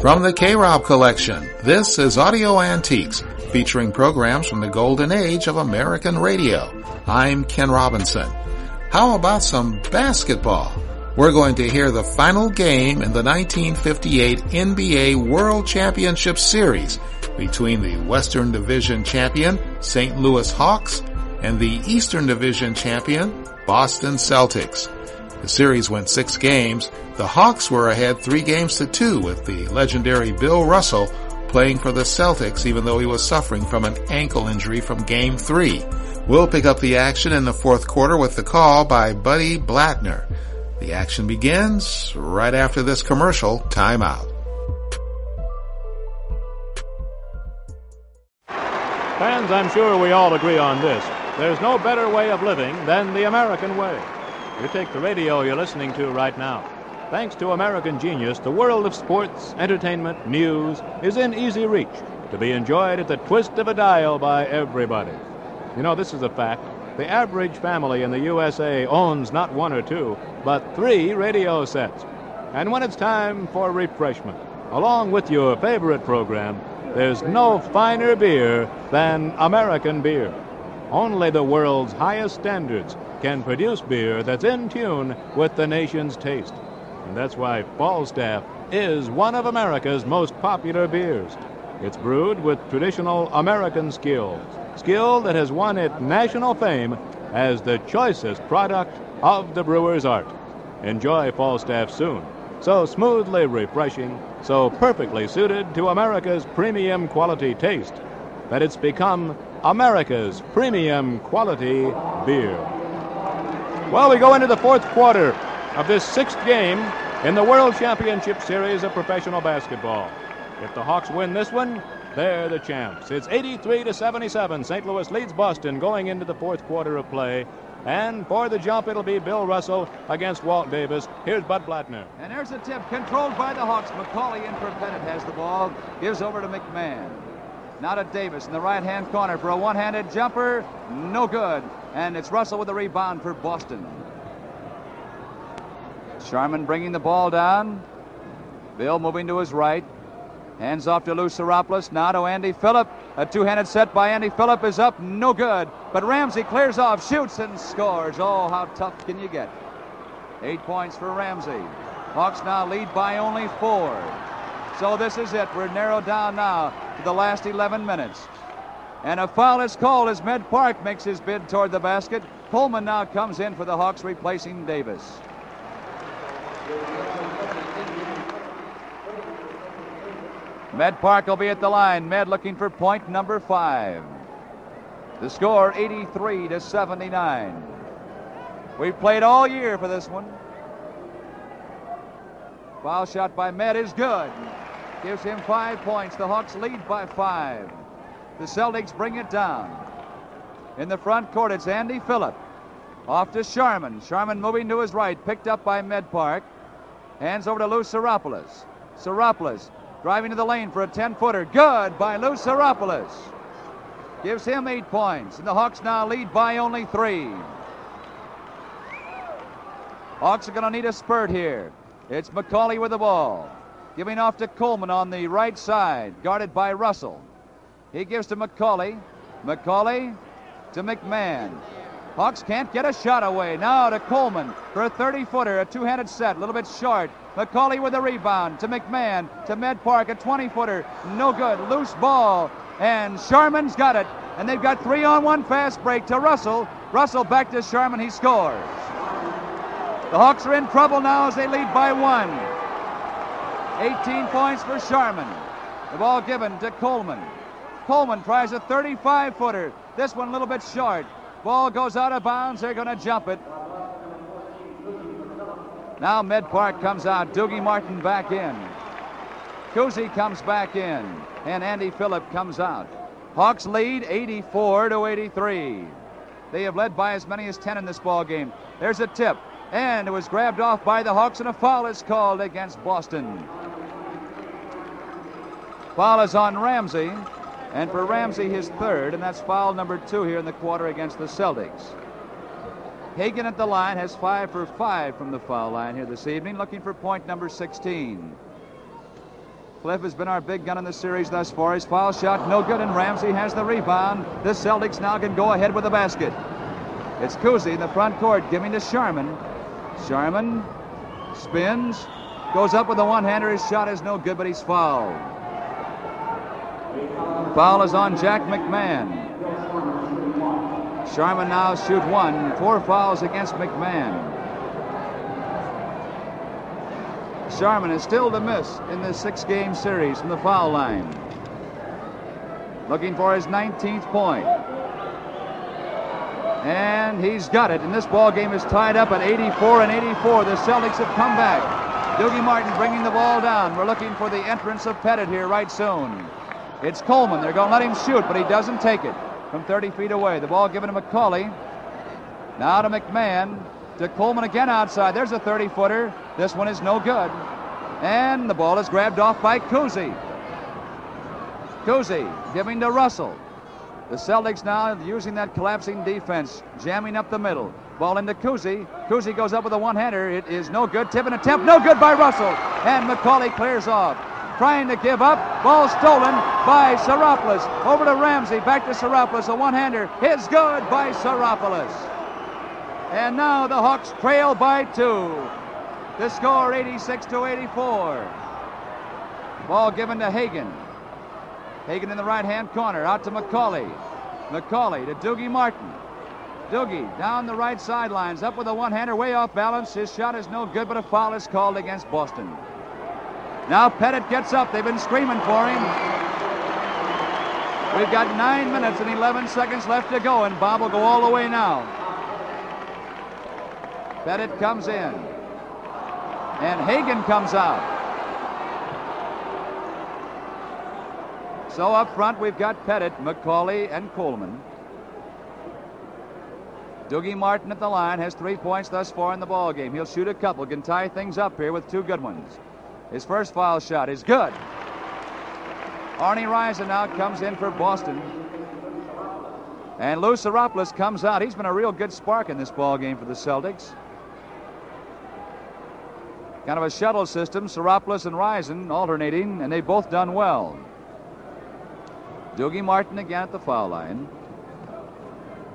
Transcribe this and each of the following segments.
From the K-Rob collection, this is Audio Antiques, featuring programs from the golden age of American radio. I'm Ken Robinson. How about some basketball? We're going to hear the final game in the 1958 NBA World Championship Series between the Western Division champion St. Louis Hawks and the Eastern Division champion Boston Celtics. The series went six games. The Hawks were ahead three games to two with the legendary Bill Russell playing for the Celtics even though he was suffering from an ankle injury from game three. We'll pick up the action in the fourth quarter with the call by Buddy Blattner. The action begins right after this commercial timeout. Fans, I'm sure we all agree on this. There's no better way of living than the American way. You take the radio you're listening to right now. Thanks to American Genius, the world of sports, entertainment, news is in easy reach to be enjoyed at the twist of a dial by everybody. You know, this is a fact. The average family in the USA owns not one or two, but three radio sets. And when it's time for refreshment, along with your favorite program, there's no finer beer than American beer. Only the world's highest standards can produce beer that's in tune with the nation's taste. And that's why Falstaff is one of America's most popular beers. It's brewed with traditional American skill, skill that has won it national fame as the choicest product of the brewer's art. Enjoy Falstaff soon. So smoothly refreshing, so perfectly suited to America's premium quality taste that it's become America's premium quality beer. Well, we go into the fourth quarter of this sixth game in the World Championship Series of professional basketball. If the Hawks win this one, they're the champs. It's 83 to 77. St. Louis leads Boston going into the fourth quarter of play. And for the jump, it'll be Bill Russell against Walt Davis. Here's Bud Blattner. And there's a tip controlled by the Hawks. Macauley in for Pettit has the ball. Gives over to McMahon. Now to Davis in the right hand corner for a one handed jumper. No good. And it's Russell with the rebound for Boston. Sharman bringing the ball down. Bill moving to his right. Hands off to Lou Tsioropoulos. Now to Andy Phillip. A two-handed set by Andy Phillip is up. No good. But Ramsey clears off, shoots, and scores. Oh, how tough can you get? Eight points for Ramsey. Hawks now lead by only four. So this is it. We're narrowed down now to the last 11 minutes. And a foul is called as Med Park makes his bid toward the basket. Coleman now comes in for the Hawks, replacing Davis. Med Park will be at the line. Med looking for point number five. The score 83 to 79. We've played all year for this one. Foul shot by Med is good. Gives him five points. The Hawks lead by five. The Celtics bring it down. In the front court, it's Andy Phillip. Off to Sharman. Sharman moving to his right, picked up by Med Park. Hands over to Lou Tsioropoulos. Tsioropoulos driving to the lane for a 10 footer. Good by Lou Tsioropoulos. Gives him eight points. And the Hawks now lead by only three. Hawks are going to need a spurt here. It's Macauley with the ball. Giving off to Coleman on the right side, guarded by Russell. He gives to Macauley. Macauley to McMahon. Hawks can't get a shot away. Now to Coleman for a 30 footer, a two handed set, a little bit short. Macauley with a rebound to McMahon to Med Park, a 20 footer, no good. Loose ball, and Sharman's got it. And they've got three on one fast break to Russell. Russell back to Sharman, he scores. The Hawks are in trouble now as they lead by one. 18 points for Sharman. The ball given to Coleman. Coleman tries a 35 footer. This one a little bit short. Ball goes out of bounds. They're going to jump it. Now Med Park comes out. Dugie Martin back in. Cousy comes back in. And Andy Phillip comes out. Hawks lead 84 to 83. They have led by as many as 10 in this ball game. There's a tip. And it was grabbed off by the Hawks, and a foul is called against Boston. Foul is on Ramsey. And for Ramsey, his third, and that's foul number two here in the quarter against the Celtics. Hagan at the line has five for five from the foul line here this evening, looking for point number 16. Cliff has been our big gun in the series thus far. His foul shot no good, and Ramsey has the rebound. The Celtics now can go ahead with the basket. It's Cousy in the front court, giving to Sharman. Sharman spins, goes up with a one-hander. His shot is no good, but he's fouled. Foul is on Jack McMahon. Sharman now shoot one. Four fouls against McMahon. Sharman is still to miss in this six-game series from the foul line. Looking for his 19th point. And he's got it. And this ball game is tied up at 84 and 84. The Celtics have come back. Dugie Martin bringing the ball down. We're looking for the entrance of Pettit here right soon. It's Coleman. They're going to let him shoot, but he doesn't take it from 30 feet away. The ball given to Macauley. Now to McMahon. To Coleman again outside. There's a 30 footer. This one is no good. And the ball is grabbed off by Cousy. Cousy giving to Russell. The Celtics now using that collapsing defense, jamming up the middle. Ball into Cousy. Cousy goes up with a one-hander. It is no good. Tip and attempt, no good by Russell. And Macauley clears off. Trying to give up. Ball stolen by Tsioropoulos. Over to Ramsey. Back to Tsioropoulos. A one-hander His good by Tsioropoulos. And now the Hawks trail by two. The score 86 to 84. Ball given to Hagan. Hagan in the right hand corner. Out to Macauley. Macauley to Dugie Martin. Dugie down the right sidelines. Up with a one hander way off balance. His shot is no good, but a foul is called against Boston. Now Pettit gets up. They've been screaming for him. We've got nine minutes and 11 seconds left to go, and Bob will go all the way now. Pettit comes in. And Hagan comes out. So up front, we've got Pettit, Macauley, and Coleman. Dugie Martin at the line has three points thus far in the ball game. He'll shoot a couple, can tie things up here with two good ones. His first foul shot is good. Arnie Risen now comes in for Boston. And Lou Tsioropoulos comes out. He's been a real good spark in this ball game for the Celtics. Kind of a shuttle system, Tsioropoulos and Risen alternating, and they've both done well. Dugie Martin again at the foul line.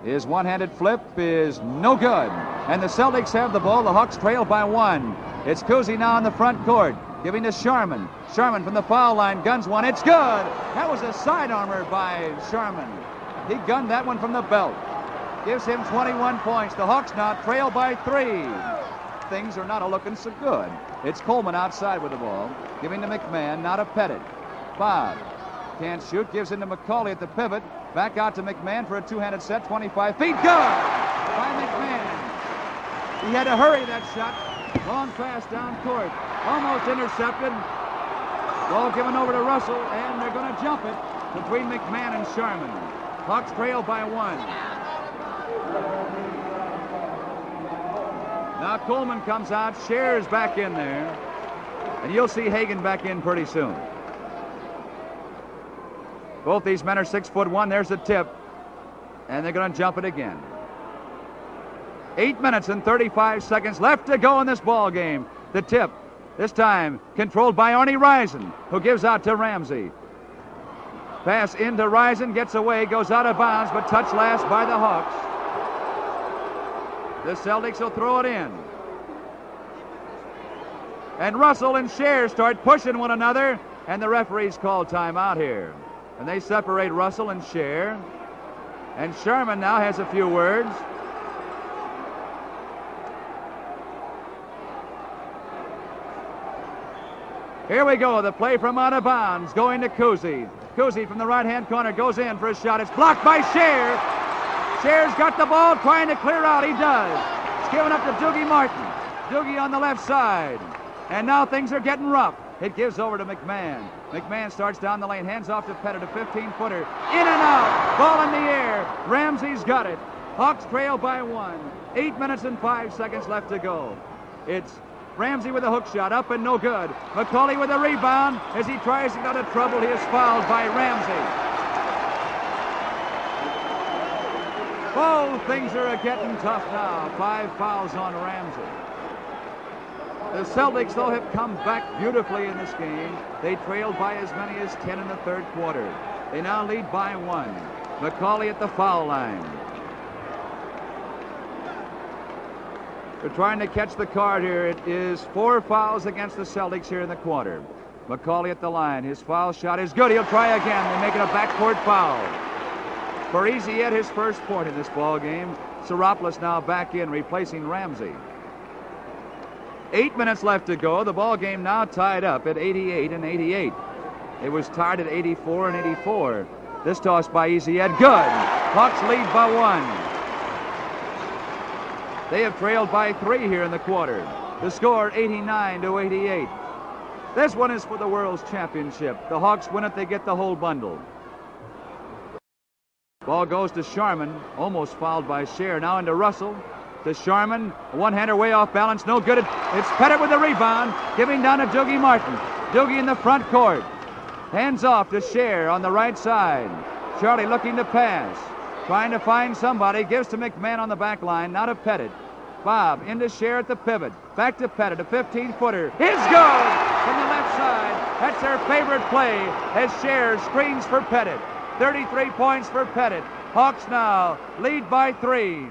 His one-handed flip is no good. And the Celtics have the ball. The Hawks trail by one. It's Cousy now in the front court, giving to Sharman. Sharman from the foul line guns one. It's good. That was a side armor by Sharman. He gunned that one from the belt. Gives him 21 points. The Hawks now trail by three things are not a looking so good. It's Coleman outside with the ball, giving to McMahon, not a Pettit. Bob can't shoot, gives into Macauley at the pivot. Back out to McMahon for a two-handed set, 25 feet. Good by McMahon. He had to hurry that shot. Long pass down court. Almost intercepted. Ball given over to Russell, and they're going to jump it between McMahon and Sharman. Hawks trail by one. Now Coleman comes out, Share's back in there, and you'll see Hagan back in pretty soon. Both these men are six foot one. There's a tip, and they're going to jump it again. Eight minutes and 35 seconds left to go in this ball game. The tip, this time controlled by Arnie Risen, who gives out to Ramsey. Pass into Risen, gets away, goes out of bounds, but touched last by the Hawks. The Celtics will throw it in. And Russell and Share start pushing one another, and the referees call timeout here. And they separate Russell and Share. And Sharman now has a few words. Here we go. The play from out of bounds going to Cousy. Cousy from the right hand corner goes in for a shot. It's blocked by Share. Share's got the ball, trying to clear out. He does. It's given up to Dugie Martin. Dugie on the left side. And now things are getting rough. It gives over to McMahon. McMahon starts down the lane, hands off to Pettit, a 15-footer. In and out. Ball in the air. Ramsey's got it. Hawks trail by one. Eight minutes and five seconds left to go. It's Ramsey with a hook shot, up and no good. Macauley with a rebound. As he tries to get out of trouble, he is fouled by Ramsey. Oh, things are getting tough now. Five fouls on Ramsey. The Celtics, though, have come back beautifully in this game. They trailed by as many as 10 in the third quarter. They now lead by one. Macauley at the foul line. They're trying to catch the card here. It is four fouls against the Celtics here in the quarter. Macauley at the line. His foul shot is good. He'll try again. They're making a backcourt foul. Parisi at his first point in this ball game. Tsioropoulos now back in, replacing Ramsey. Eight minutes left to go. The ball game now tied up at 88 and 88. It was tied at 84 and 84. This toss by Eziet, good. Hawks lead by one. They have trailed by three here in the quarter. The score 89 to 88. This one is for the World's Championship. The Hawks win it, they get the whole bundle. Ball goes to Sharman, almost fouled by Share. Now into Russell. To Sharman, one-hander way off balance, no good. It's Pettit with the rebound, giving down to Dugie Martin. Dugie in the front court. Hands off to Share on the right side. Charlie looking to pass. Trying to find somebody. Gives to McMahon on the back line. not to Pettit. Bob into Share at the pivot. Back to Pettit. A 15-footer. Is good from the left side. That's their favorite play as Share screens for Pettit. 33 points for Pettit. Hawks now lead by three.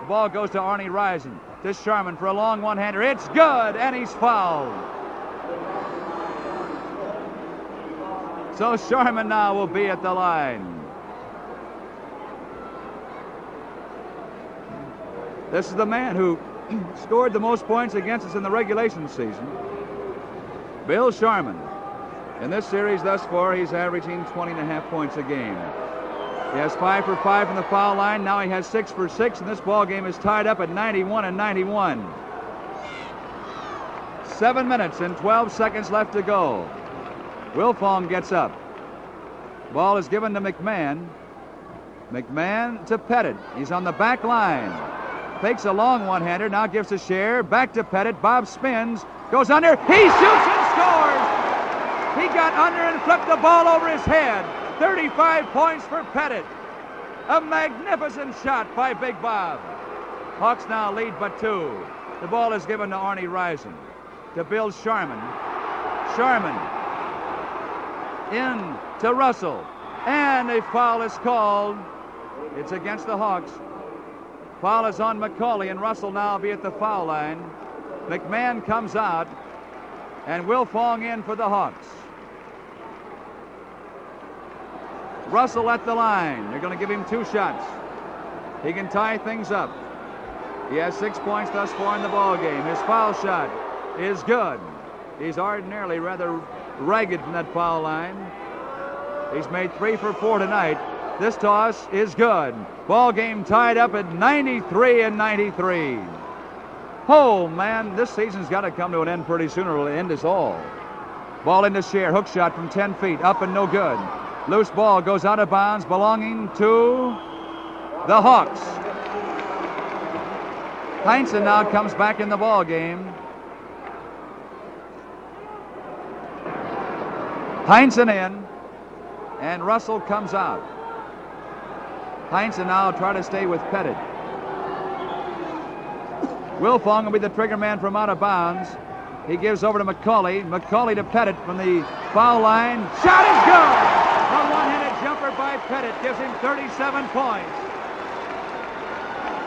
The ball goes to Arnie Risen. To Sharman for a long one-hander. It's good, and he's fouled. So Sharman now will be at the line. This is the man who scored the most points against us in the regulation season. Bill Sharman. In this series thus far, he's averaging 20 and a half points a game. He has five for five from the foul line. Now he has six for six, and this ball game is tied up at 91 and 91. Seven minutes and 12 seconds left to go. Wilfong gets up. Ball is given to McMahon. McMahon to Pettit. He's on the back line. Fakes a long one-hander. Now gives a Share. Back to Pettit. Bob spins. Goes under. He shoots and scores. He got under and flipped the ball over his head. 35 points for Pettit. A magnificent shot by Big Bob. Hawks now lead but two. The ball is given to Arnie Risen. To Bill Sharman. Sharman. In to Russell. And a foul is called. It's against the Hawks. Foul is on Macauley, and Russell now be at the foul line. McMahon comes out, and Wilfong in for the Hawks. Russell at the line. They're going to give him two shots. He can tie things up. He has six points thus far in the ball game. His foul shot is good. He's ordinarily rather ragged from that foul line. He's made three for four tonight. This toss is good. Ball game tied up at 93 and 93. Oh man, this season's got to come to an end pretty soon, or it'll end us all. Ball into Share, hook shot from 10 feet, up and no good. Loose ball goes out of bounds, belonging to the Hawks. Heinsohn now comes back in the ball game. Heinsohn in, and Russell comes out. Heinsohn now try to stay with Pettit. Wilfong will be the trigger man from out of bounds. He gives over to Macauley. Macauley to Pettit from the foul line. Shot is good! A one-handed jumper by Pettit gives him 37 points.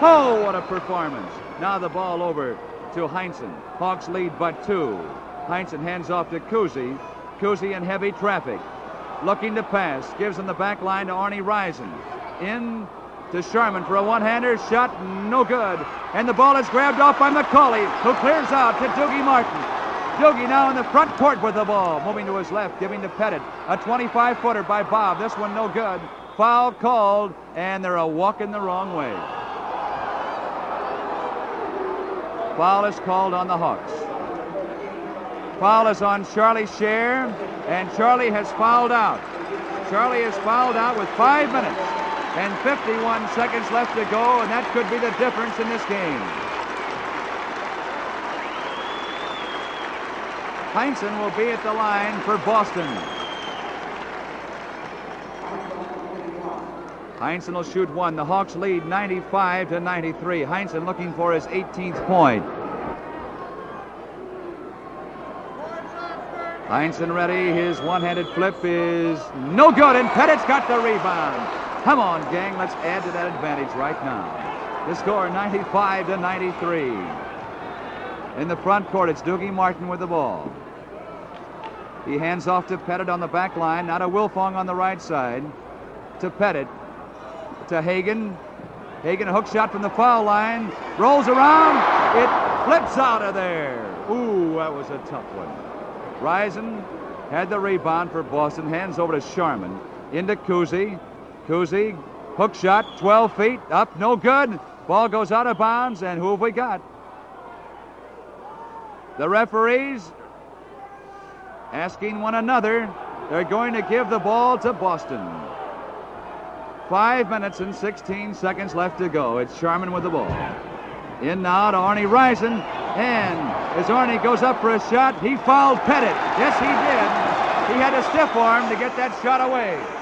Oh, what a performance. Now the ball over to Heinsohn. Hawks lead but two. Heinsohn hands off to Cousy. Cousy in heavy traffic. Looking to pass. Gives him the back line to Arnie Risen. In to Sharman for a one-hander. Shot no good. And the ball is grabbed off by Macauley, who clears out to Dugie Martin. Dugie now in the front court with the ball. Moving to his left, giving to Pettit. A 25-footer by Bob. This one no good. Foul called, and they're a walking the wrong way. Foul is called on the Hawks. Foul is on Charlie Share, and Charlie has fouled out. Charlie has fouled out with five minutes and 51 seconds left to go, and that could be the difference in this game. Heinsohn will be at the line for Boston. Heinsohn will shoot one. The Hawks lead 95 to 93. Heinsohn looking for his 18th point. Heinsohn ready. His one-handed flip is no good, and Pettit's got the rebound. Come on, gang. Let's add to that advantage right now. The score 95 to 93. In the front court, it's Dugie Martin with the ball. He hands off to Pettit on the back line. Now to Wilfong on the right side. To Pettit. To Hagan. Hagan, a hook shot from the foul line. Rolls around. It flips out of there. Ooh, that was a tough one. Risen had the rebound for Boston. Hands over to Sharman. Into Cousy. Cousy, hook shot, 12 feet, up, no good. Ball goes out of bounds, and who have we got? The referees asking one another. They're going to give the ball to Boston. Five minutes and 16 seconds left to go. It's Sharman with the ball. In now to Arnie Risen. And as Arnie goes up for a shot, he fouled Pettit. Yes, he did. He had a stiff arm to get that shot away.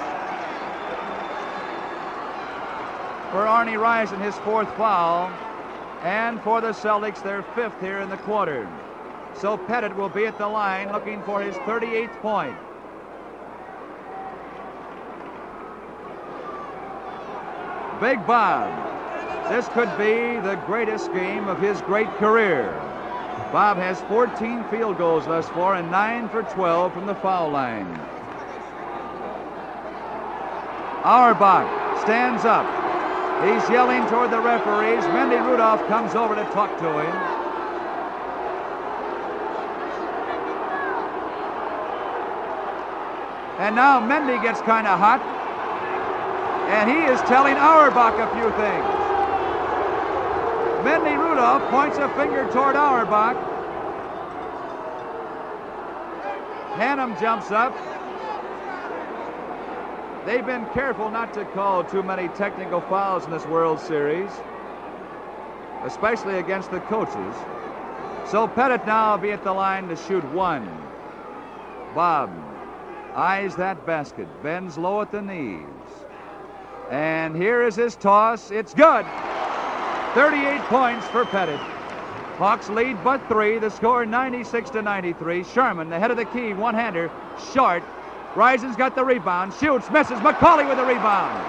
For Arnie Risen, his fourth foul. And for the Celtics, their fifth here in the quarter. So Pettit will be at the line looking for his 38th point. Big Bob. This could be the greatest game of his great career. Bob has 14 field goals thus far and 9 for 12 from the foul line. Auerbach stands up. He's yelling toward the referees. Mendy Rudolph comes over to talk to him. And now Mendy gets kind of hot. And he is telling Auerbach a few things. Mendy Rudolph points a finger toward Auerbach. Hannum jumps up. They've been careful not to call too many technical fouls in this World Series, especially against the coaches. So Pettit now will be at the line to shoot one. Bob eyes that basket, bends low at the knees. And here is his toss. It's good. 38 points for Pettit. Hawks lead but three. The score 96 to 93. Sharman, the head of the key, one-hander, short. Risen's got the rebound, shoots, misses. Macauley with the rebound.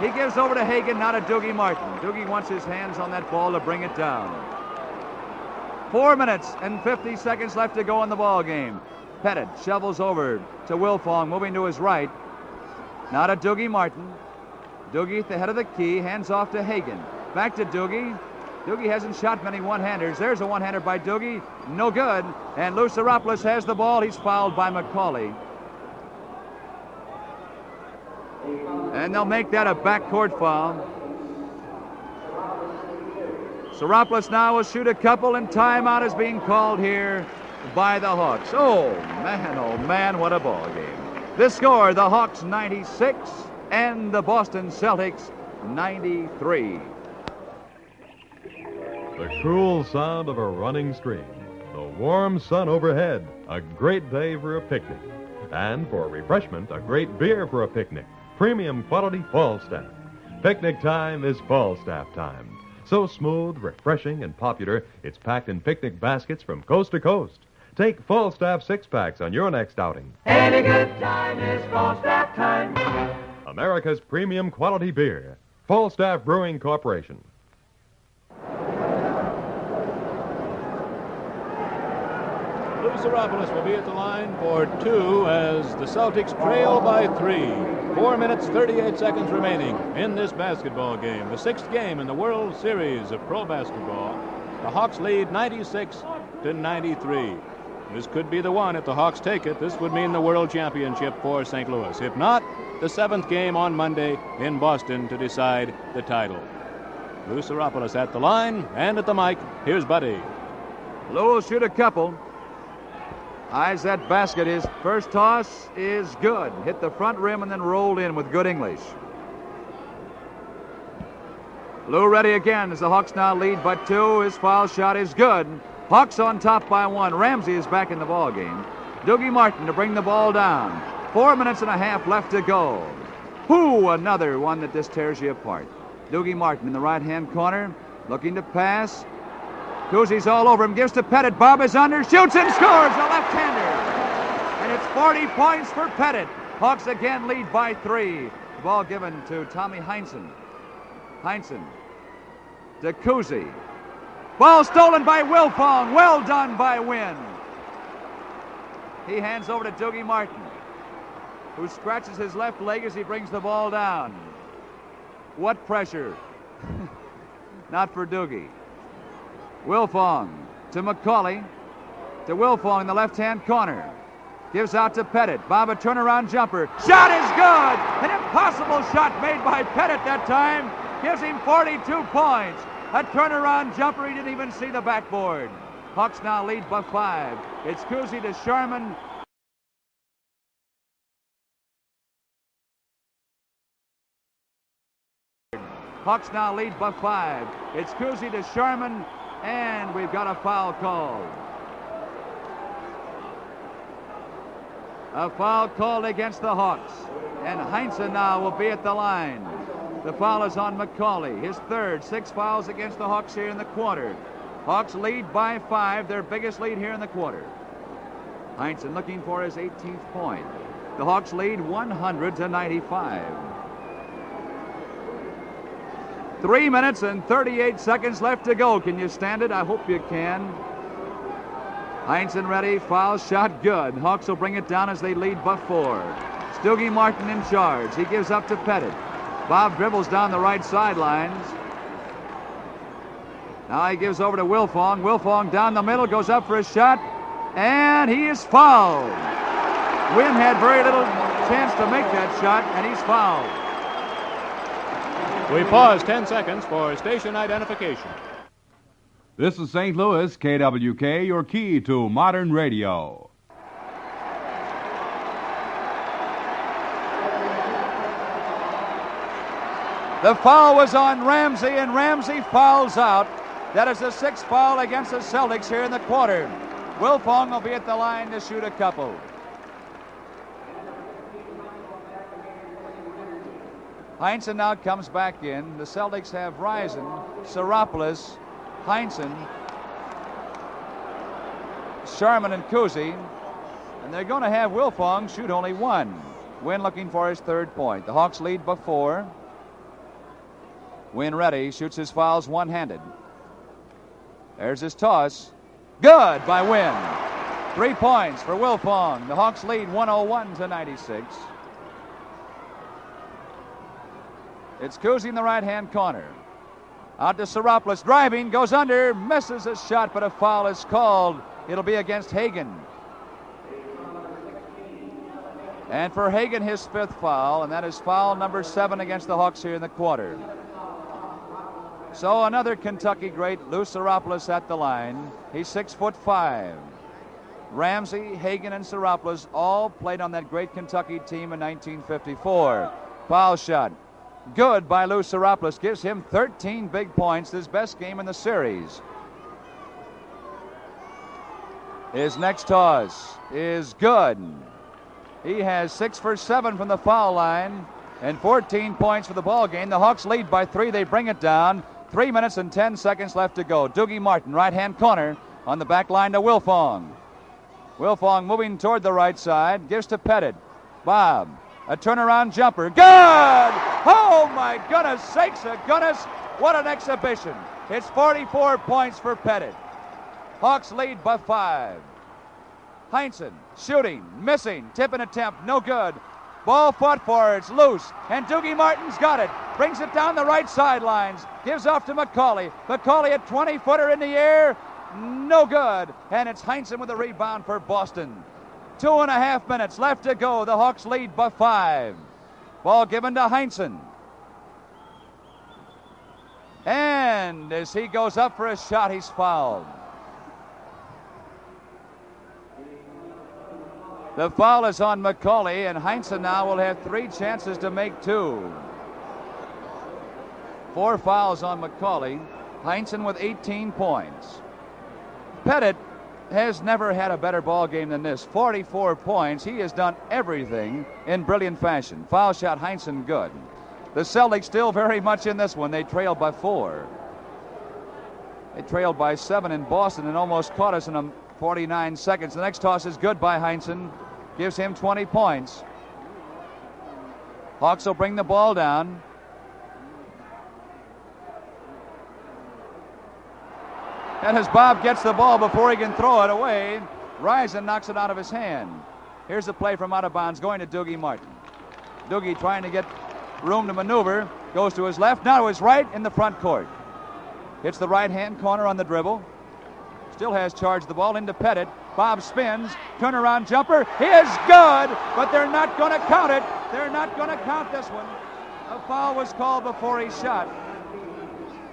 He gives over to Hagan, not to Dugie Martin. Dugie wants his hands on that ball to bring it down. Four minutes and 50 seconds left to go in the ball game. Pettit shovels over to Wilfong, moving to his right. Now to Dugie Martin. Dugie at the head of the key, hands off to Hagan. Back to Dugie. Dugie hasn't shot many one-handers. There's a one-hander by Dugie. No good. And Lou Tsioropoulos has the ball. He's fouled by Macauley. And they'll make that a backcourt foul. Tsioropoulos now will shoot a couple, and timeout is being called here by the Hawks. Oh, man, oh, man, what a ball game. The score, the Hawks 96 and the Boston Celtics 93. The cool sound of a running stream, the warm sun overhead, a great day for a picnic. And for refreshment, a great beer for a picnic. Premium quality Falstaff. Picnic time is Falstaff time. So smooth, refreshing, and popular, it's packed in picnic baskets from coast to coast. Take Falstaff six packs on your next outing. Any good time is Falstaff time. America's premium quality beer. Falstaff Brewing Corporation. Lou Tsioropoulos will be at the line for two as the Celtics trail by three. Four minutes, 38 seconds remaining in this basketball game. The sixth game in the World Series of Pro Basketball. The Hawks lead 96 to 93. This could be the one if the Hawks take it. This would mean the World Championship for St. Louis. If not, the seventh game on Monday in Boston to decide the title. Lou Tsioropoulos at the line and at the mic. Here's Buddy. Lou will shoot a couple. Eyes that basket. His first toss is good. Hit the front rim and then rolled in with good English. Lou ready again as the Hawks now lead by two. His foul shot is good. Hawks on top by one. Ramsey is back in the ball game. Dugie Martin to bring the ball down. Four minutes and a half left to go. Whoo, another one that just tears you apart. Dugie Martin in the right hand corner, looking to pass. Cousy's all over him, gives to Pettit. Bob is under, shoots and scores, a left hander. And it's 40 points for Pettit. Hawks again lead by three. The ball given to Tommy Heinsohn. Heinsohn to. Ball stolen by Wilfong. Well done by Win. He hands over to Dugie Martin, who scratches his left leg as he brings the ball down. What pressure? Not for Dugie. Wilfong to Macauley. To Wilfong in the left hand corner. Gives out to Pettit. Bob a turnaround jumper. Shot is good! An impossible shot made by Pettit that time. Gives him 42 points. A turnaround jumper. He didn't even see the backboard. Hawks now lead by five. It's Cousy to Sharman. Hawks now lead by five. It's Cousy to Sharman, and we've got a foul called. A foul called against the Hawks. And Heinsohn now will be at the line. The foul is on Macauley, his third. Six fouls against the Hawks here in the quarter. Hawks lead by five, their biggest lead here in the quarter. Heinsohn looking for his 18th point. The Hawks lead 100 to 95. Three minutes and 38 seconds left to go. Can you stand it? I hope you can. Heinsohn ready. Foul shot good. Hawks will bring it down as they lead by four. Stoogie Martin in charge. He gives up to Pettit. Bob dribbles down the right sidelines. Now he gives over to Wilfong. Wilfong down the middle, goes up for a shot, and he is fouled. Win had very little chance to make that shot, and he's fouled. We pause 10 seconds for station identification. This is St. Louis, KWK, your key to modern radio. The foul was on Ramsey, and Ramsey fouls out. That is the sixth foul against the Celtics here in the quarter. Wilfong will be at the line to shoot a couple. Heinsohn now comes back in. The Celtics have Risen, Tsioropoulos, Heinsohn, Sharman, and Cousy. And they're going to have Wilfong shoot only one. Win looking for his third point. The Hawks lead by four. Win ready, shoots his fouls one handed. There's his toss. Good by Win. Three points for Wilfong. The Hawks lead 101 to 96. It's Cousy in the right hand corner. Out to Tsioropoulos, driving, goes under, misses a shot, but a foul is called. It'll be against Hagan. And for Hagan, his fifth foul, and that is foul number seven against the Hawks here in the quarter. So another Kentucky great, Lou Tsioropoulos at the line. He's six foot five. Ramsey, Hagan, and Tsioropoulos all played on that great Kentucky team in 1954. Foul shot. Good by Lou Tsioropoulos. Gives him 13 big points, his best game in the series. His next toss is good. He has six for seven from the foul line and 14 points for the ball game. The Hawks lead by three. They bring it down. Three minutes and 10 seconds left to go. Dugie Martin, right hand corner, on the back line to Wilfong. Wilfong moving toward the right side, gives to Pettit. Bob, a turnaround jumper. Good! Oh my goodness sakes, a goodness! What an exhibition! It's 44 points for Pettit. Hawks lead by five. Heinsohn shooting, missing, tip and attempt, no good. Ball fought for, it's loose, and Dugie Martin's got it. Brings it down the right sidelines, gives off to Macauley. Macauley a 20 footer in the air, no good. And it's Heinsohn with a rebound for Boston. Two and a half minutes left to go. The Hawks lead by five. Ball given to Heinsohn. And as he goes up for a shot, he's fouled. The foul is on Macauley, and Heinsohn now will have three chances to make two. Four fouls on McCauley. Heinsohn with 18 points. Pettit has never had a better ball game than this. 44 points. He has done everything in brilliant fashion. Foul shot, Heinsohn, good. The Celtics still very much in this one. They trailed by four. They trailed by seven in Boston and almost caught us in a 49 seconds. The next toss is good by Heinsohn. Gives him 20 points. Hawks will bring the ball down. And as Bob gets the ball before he can throw it away, Risen knocks it out of his hand. Here's the play from out of bounds going to Dugie Martin. Dugie trying to get room to maneuver. Goes to his left, now to his right in the front court. Hits the right hand corner on the dribble. Still has charge the ball into Pettit. Bob spins. Turnaround jumper He is good, but they're not going to count it. They're not going to count this one. A foul was called before he shot.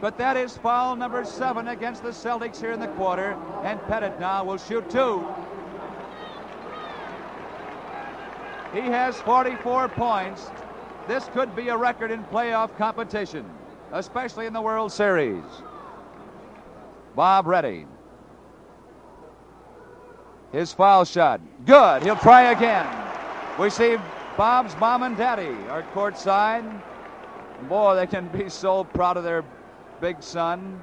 But that is foul number seven against the Celtics here in the quarter. And Pettit now will shoot two. He has 44 points. This could be a record in playoff competition, especially in the World Series. Bob ready. His foul shot. Good. He'll try again. We see Bob's mom and daddy are courtside. Boy, they can be so proud of their big son.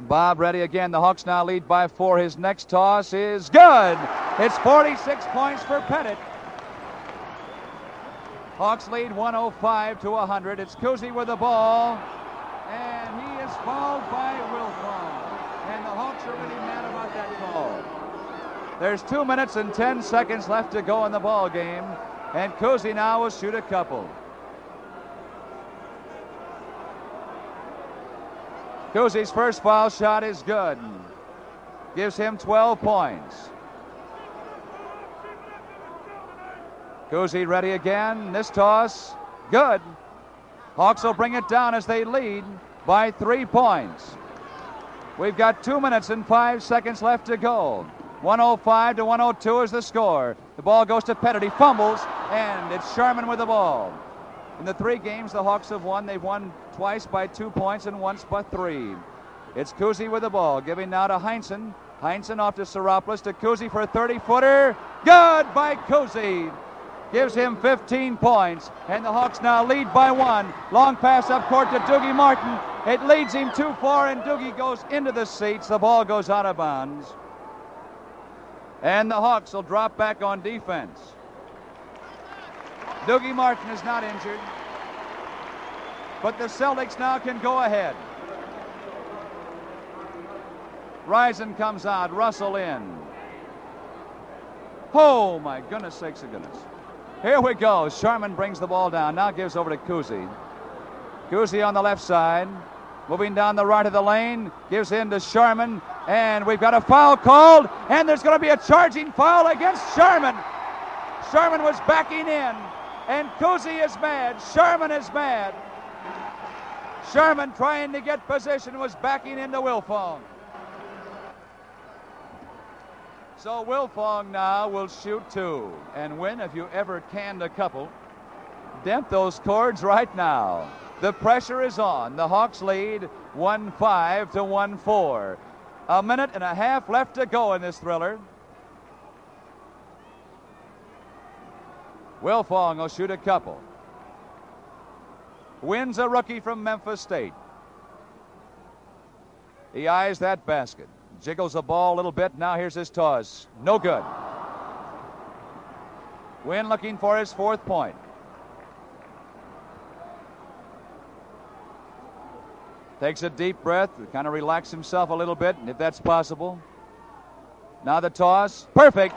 Bob ready again. The Hawks now lead by four. His next toss is good. It's 46 points for Pettit. Hawks lead 105 to 100. It's Cousy with the ball. And he is fouled by Wilfong. And the Hawks are really mad about that call. There's two minutes and 10 seconds left to go in the ball game. And Cousy now will shoot a couple. Cousy's first foul shot is good. Gives him 12 points. Cousy ready again. This toss, good. Hawks will bring it down as they lead by three points. We've got two minutes and five seconds left to go. 105 to 102 is the score. The ball goes to Pettit. He fumbles, and it's Sharman with the ball. In the three games the Hawks have won, they've won twice by two points and once by three. It's Cousy with the ball, giving now to Heinsohn. Heinsohn off to Tsioropoulos to Cousy for a 30 footer. Good by Cousy. Gives him 15 points, and the Hawks now lead by one. Long pass up court to Dugie Martin. It leads him too far, and Dugie goes into the seats. The ball goes out of bounds. And the Hawks will drop back on defense. Dugie Martin is not injured. But the Celtics now can go ahead. Risen comes out, Russell in. Oh my goodness sakes of goodness. Here we go. Sharman brings the ball down. Now gives over to Cousy. Cousy on the left side. Moving down the right of the lane. Gives in to Sharman. And we've got a foul called. And there's going to be a charging foul against Sharman. Sharman was backing in. And Cousy is mad. Sharman is mad. Sharman trying to get position was backing into Wilfong. So Wilfong now will shoot two. And Win if you ever canned a couple. Dent those cords right now. The pressure is on. The Hawks lead 1 5 to 1 4. A minute and a half left to go in this thriller. Wilfong will shoot a couple. Win's a rookie from Memphis State. He eyes that basket. Jiggles the ball a little bit. Now here's his toss. No good. Win looking for his fourth point. Takes a deep breath, kind of relax himself a little bit, if that's possible. Now the toss. Perfect.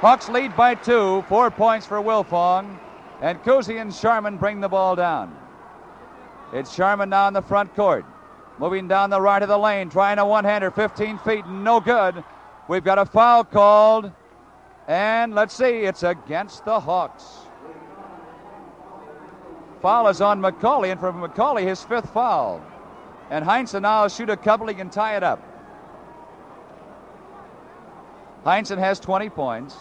Hawks lead by two. Four points for Wilfong. And Cousy and Sharman bring the ball down. It's Sharman now in the front court. Moving down the right of the lane, trying a one hander, 15 feet, no good. We've got a foul called. And let's see, it's against the Hawks. Foul is on Macauley, and for Macauley, his fifth foul. And Heinsohn now will shoot a couple, he can tie it up. Heinsohn has 20 points.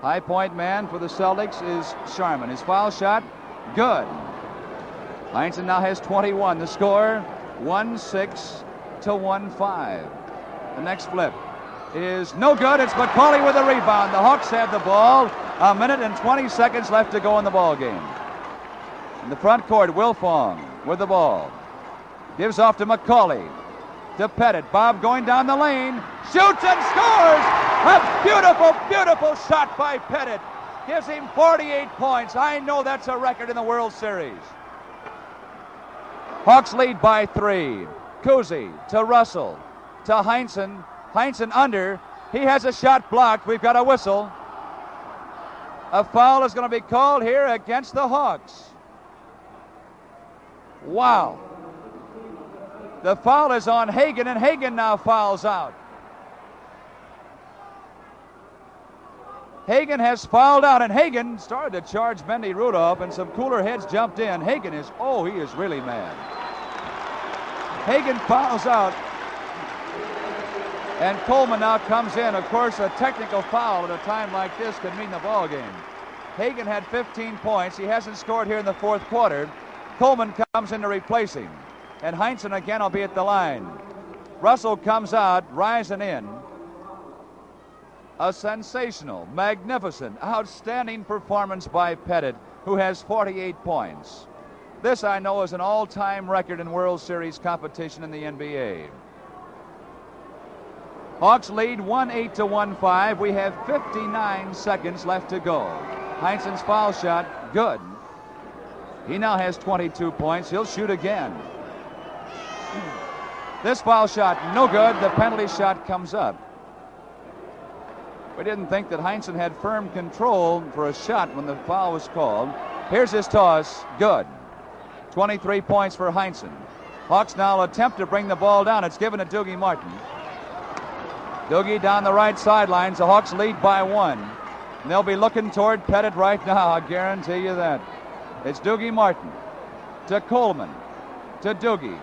High point man for the Celtics is Sharman. His foul shot, good. Heinsohn now has 21. The score, 1 6 to 1 5. The next flip is no good. It's Macauley with a rebound. The Hawks have the ball. A minute and 20 seconds left to go in the ball game. In the front court, Wilfong with the ball. Gives off to Macauley. To Pettit. Bob going down the lane. Shoots and scores! A beautiful, beautiful shot by Pettit. Gives him 48 points. I know that's a record in the World Series. Hawks lead by three. Cousy to Russell. To Heinsohn. Heinsohn under. He has a shot blocked. We've got a whistle. A foul is going to be called here against the Hawks. Wow. The foul is on Hagan, and Hagan now fouls out. Hagan has fouled out, and Hagan started to charge Mendy Rudolph, and some cooler heads jumped in. Hagan is, oh, he is really mad. Hagan fouls out, and Coleman now comes in. Of course, a technical foul at a time like this could mean the ball game. Hagan had 15 points. He hasn't scored here in the fourth quarter. Coleman comes in to replace him. And Heinsohn again will be at the line. Russell comes out, Risen in. A sensational, magnificent, outstanding performance by Pettit, who has 48 points. This, I know, is an all time record in World Series competition in the NBA. Hawks lead 1 8 to 1 5. We have 59 seconds left to go. Heinsohn's foul shot, good. He now has 22 points. He'll shoot again. This foul shot, no good. The penalty shot comes up. We didn't think that Heinsohn had firm control for a shot when the foul was called. Here's his toss, good. 23 points for Heinsohn. Hawks now attempt to bring the ball down. It's given to Dugie Martin. Dugie down the right sidelines. The Hawks lead by one. And they'll be looking toward Pettit right now, I guarantee you that. It's Dugie Martin to Coleman to Dugie.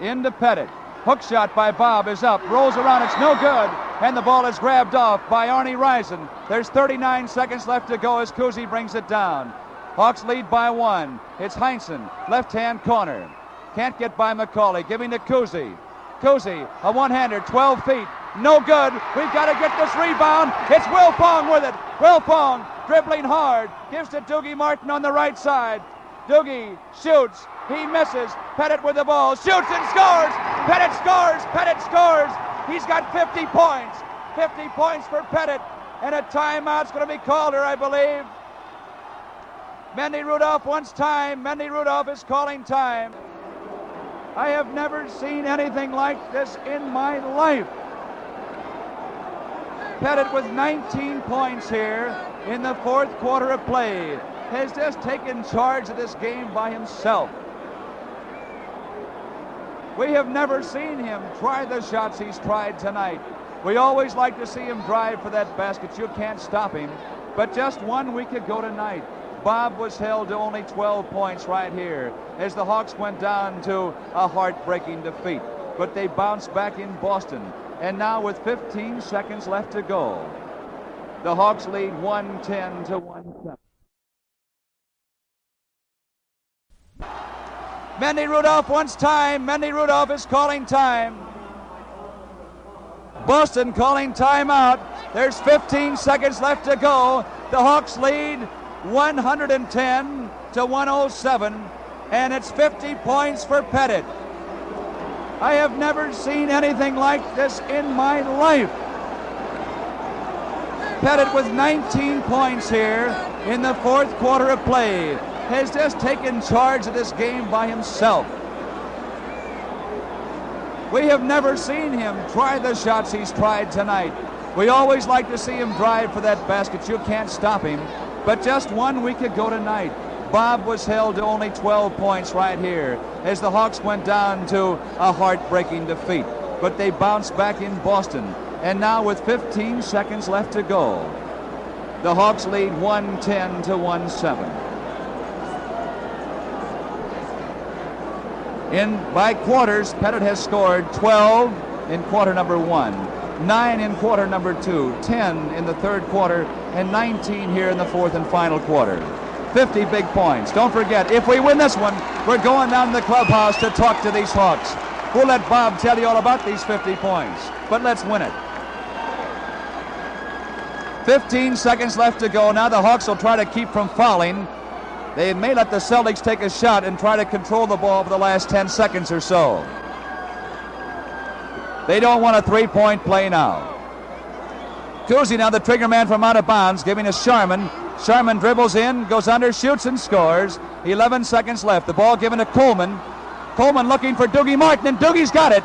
Into Pettit. Hook shot by Bob is up. Rolls around. It's no good. And the ball is grabbed off by Arnie Risen. There's 39 seconds left to go as Cousy brings it down. Hawks lead by one. It's Heinsohn, left hand corner. Can't get by Macauley. Giving to Cousy. Cousy, a one hander, 12 feet. No good. We've got to get this rebound. It's Wilfong with it. Wilfong dribbling hard. Gives to Dugie Martin on the right side. Dugie shoots. He misses. Pettit with the ball. Shoots and scores. Pettit scores. Pettit scores. He's got 50 points. 50 points for Pettit. And a timeout's going to be called here, I believe. Mendy Rudolph wants time. Mendy Rudolph is calling time. I have never seen anything like this in my life. Pettit with 19 points here in the fourth quarter of play has just taken charge of this game by himself. We have never seen him try the shots he's tried tonight. We always like to see him drive for that basket. You can't stop him. But just one week ago tonight, Bob was held to only 12 points right here as the Hawks went down to a heartbreaking defeat. But they bounced back in Boston. And now with 15 seconds left to go, the Hawks lead 110 to 107. Mendy Rudolph wants time. Mendy Rudolph is calling time. Boston calling timeout. There's 15 seconds left to go. The Hawks lead 110 to 107, and it's 50 points for Pettit. I have never seen anything like this in my life. Pettit with 19 points here in the fourth quarter of play has just taken charge of this game by himself. We have never seen him try the shots he's tried tonight. We always like to see him drive for that basket. You can't stop him. But just one week ago tonight, Bob was held to only 12 points right here as the Hawks went down to a heartbreaking defeat. But they bounced back in Boston. And now with 15 seconds left to go, the Hawks lead 110 to 107. In by quarters, Pettit has scored 12 in quarter number one, 9 in quarter number two, 10 in the third quarter, and 19 here in the fourth and final quarter. 50 big points. Don't forget, if we win this one, we're going down to the clubhouse to talk to these Hawks. We'll let Bob tell you all about these 50 points, but let's win it. 15 seconds left to go. Now the Hawks will try to keep from fouling. They may let the Celtics take a shot and try to control the ball for the last 10 seconds or so. They don't want a three point play now. Cousy now the trigger man from out of bounds, giving us Sharman. Sharman dribbles in, goes under, shoots, and scores. 11 seconds left. The ball given to Coleman. Coleman looking for Dugie Martin, and Dugie's got it.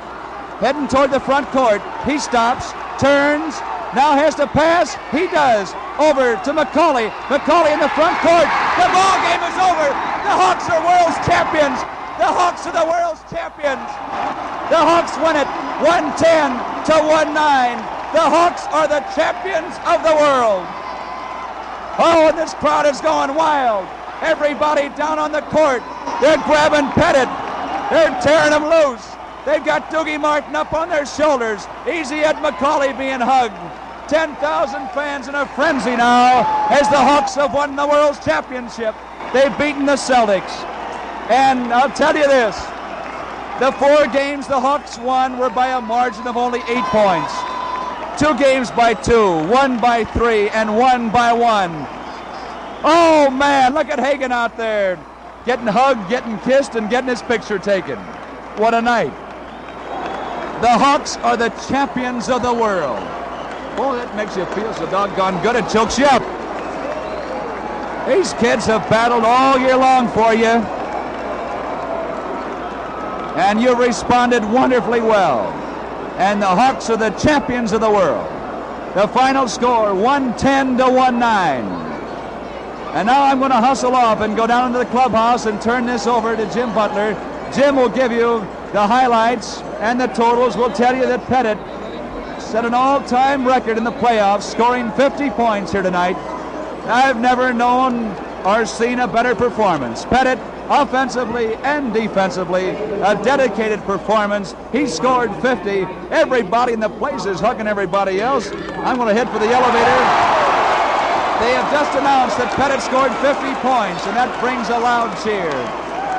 Heading toward the front court. He stops, turns, now has to pass. He does. Over to Macauley. Macauley in the front court. The ball game is over. The Hawks are world's champions. The Hawks are the world's champions. The Hawks win it 110 to 1 9. The Hawks are the champions of the world. Oh, and this crowd is going wild. Everybody down on the court. They're grabbing Pettit. They're tearing him loose. They've got Dugie Martin up on their shoulders. Easy Ed Macauley being hugged. 10,000 fans in a frenzy now as the Hawks have won the World's Championship. They've beaten the Celtics. And I'll tell you this the four games the Hawks won were by a margin of only eight points. Two games by two, one by three, and one by one. Oh man, look at Hagan out there getting hugged, getting kissed, and getting his picture taken. What a night. The Hawks are the champions of the world. Boy, that makes you feel so doggone good, it chokes you up. These kids have battled all year long for you. And you've responded wonderfully well. And the Hawks are the champions of the world. The final score 110 to 19. And now I'm going to hustle off and go down into the clubhouse and turn this over to Jim Butler. Jim will give you the highlights and the totals. We'll tell you that Pettit set an all-time record in the playoffs, scoring 50 points here tonight. I've never known or seen a better performance. Pettit, offensively and defensively, a dedicated performance. He scored 50. Everybody in the place is hugging everybody else. I'm going to head for the elevator. They have just announced that Pettit scored 50 points, and that brings a loud cheer.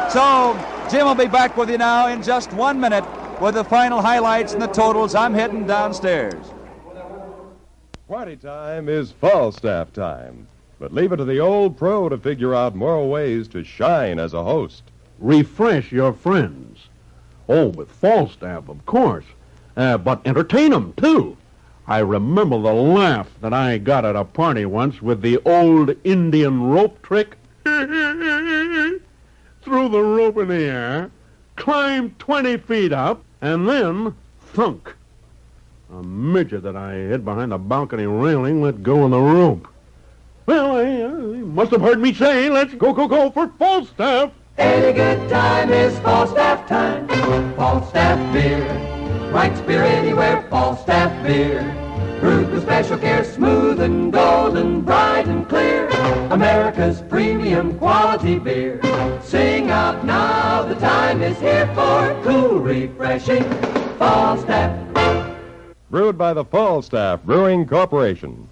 So Jim will be back with you now in just one minute with the final highlights and the totals. I'm heading downstairs. Party time is Falstaff time. But leave it to the old pro to figure out more ways to shine as a host. Refresh your friends. Oh, with Falstaff, of course. Uh, but entertain 'em too. I remember the laugh that I got at a party once with the old Indian rope trick. Threw the rope in the air, climbed 20 feet up, and then thunk. A midget that I hid behind the balcony railing let go of the rope. Well, he, uh, must have heard me say, let's go, go, go for Falstaff. Any good time is Falstaff time. Falstaff beer. Right beer anywhere, Falstaff beer. Brewed with special care, smooth and golden, bright and clear. America's premium quality beer. Sing out now, the time is here for cool, refreshing Falstaff. Brewed by the Falstaff Brewing Corporation.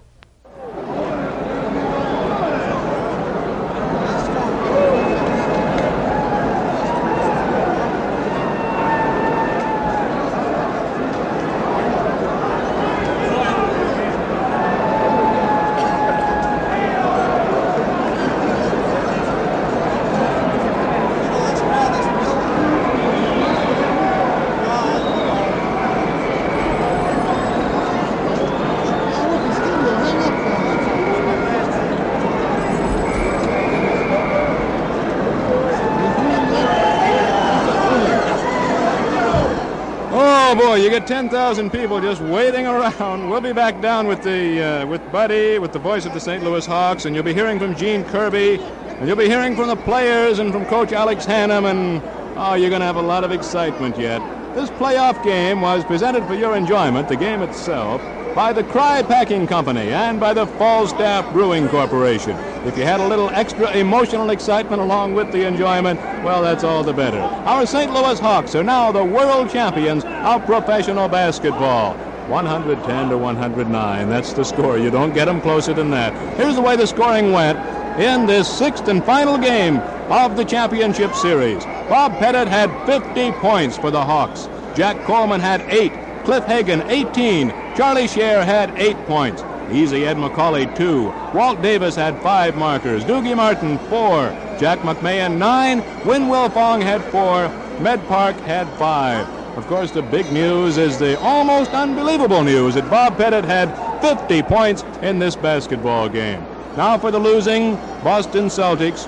Oh boy, you get 10,000 people just waiting around. We'll be back down with the uh, with Buddy, with the voice of the St. Louis Hawks, and you'll be hearing from Gene Kirby, and you'll be hearing from the players and from Coach Alex Hannum, and oh, you're going to have a lot of excitement yet. This playoff game was presented for your enjoyment, the game itself, by the Krey Packing Company and by the Falstaff Brewing Corporation. If you had a little extra emotional excitement along with the enjoyment, well, that's all the better. Our St. Louis Hawks are now the world champions of professional basketball. 110 to 109. That's the score. You don't get them closer than that. Here's the way the scoring went in this sixth and final game of the championship series. Bob Pettit had 50 points for the Hawks. Jack Coleman had 8. Cliff Hagan, 18. Charlie Share had 8 points. Easy Ed Macauley, 2. Walt Davis had 5 markers. Dugie Martin, 4. Jack McMahon, 9. Win Wilfong had 4. Med Park had 5. Of course, the big news is the almost unbelievable news that Bob Pettit had 50 points in this basketball game. Now for the losing Boston Celtics,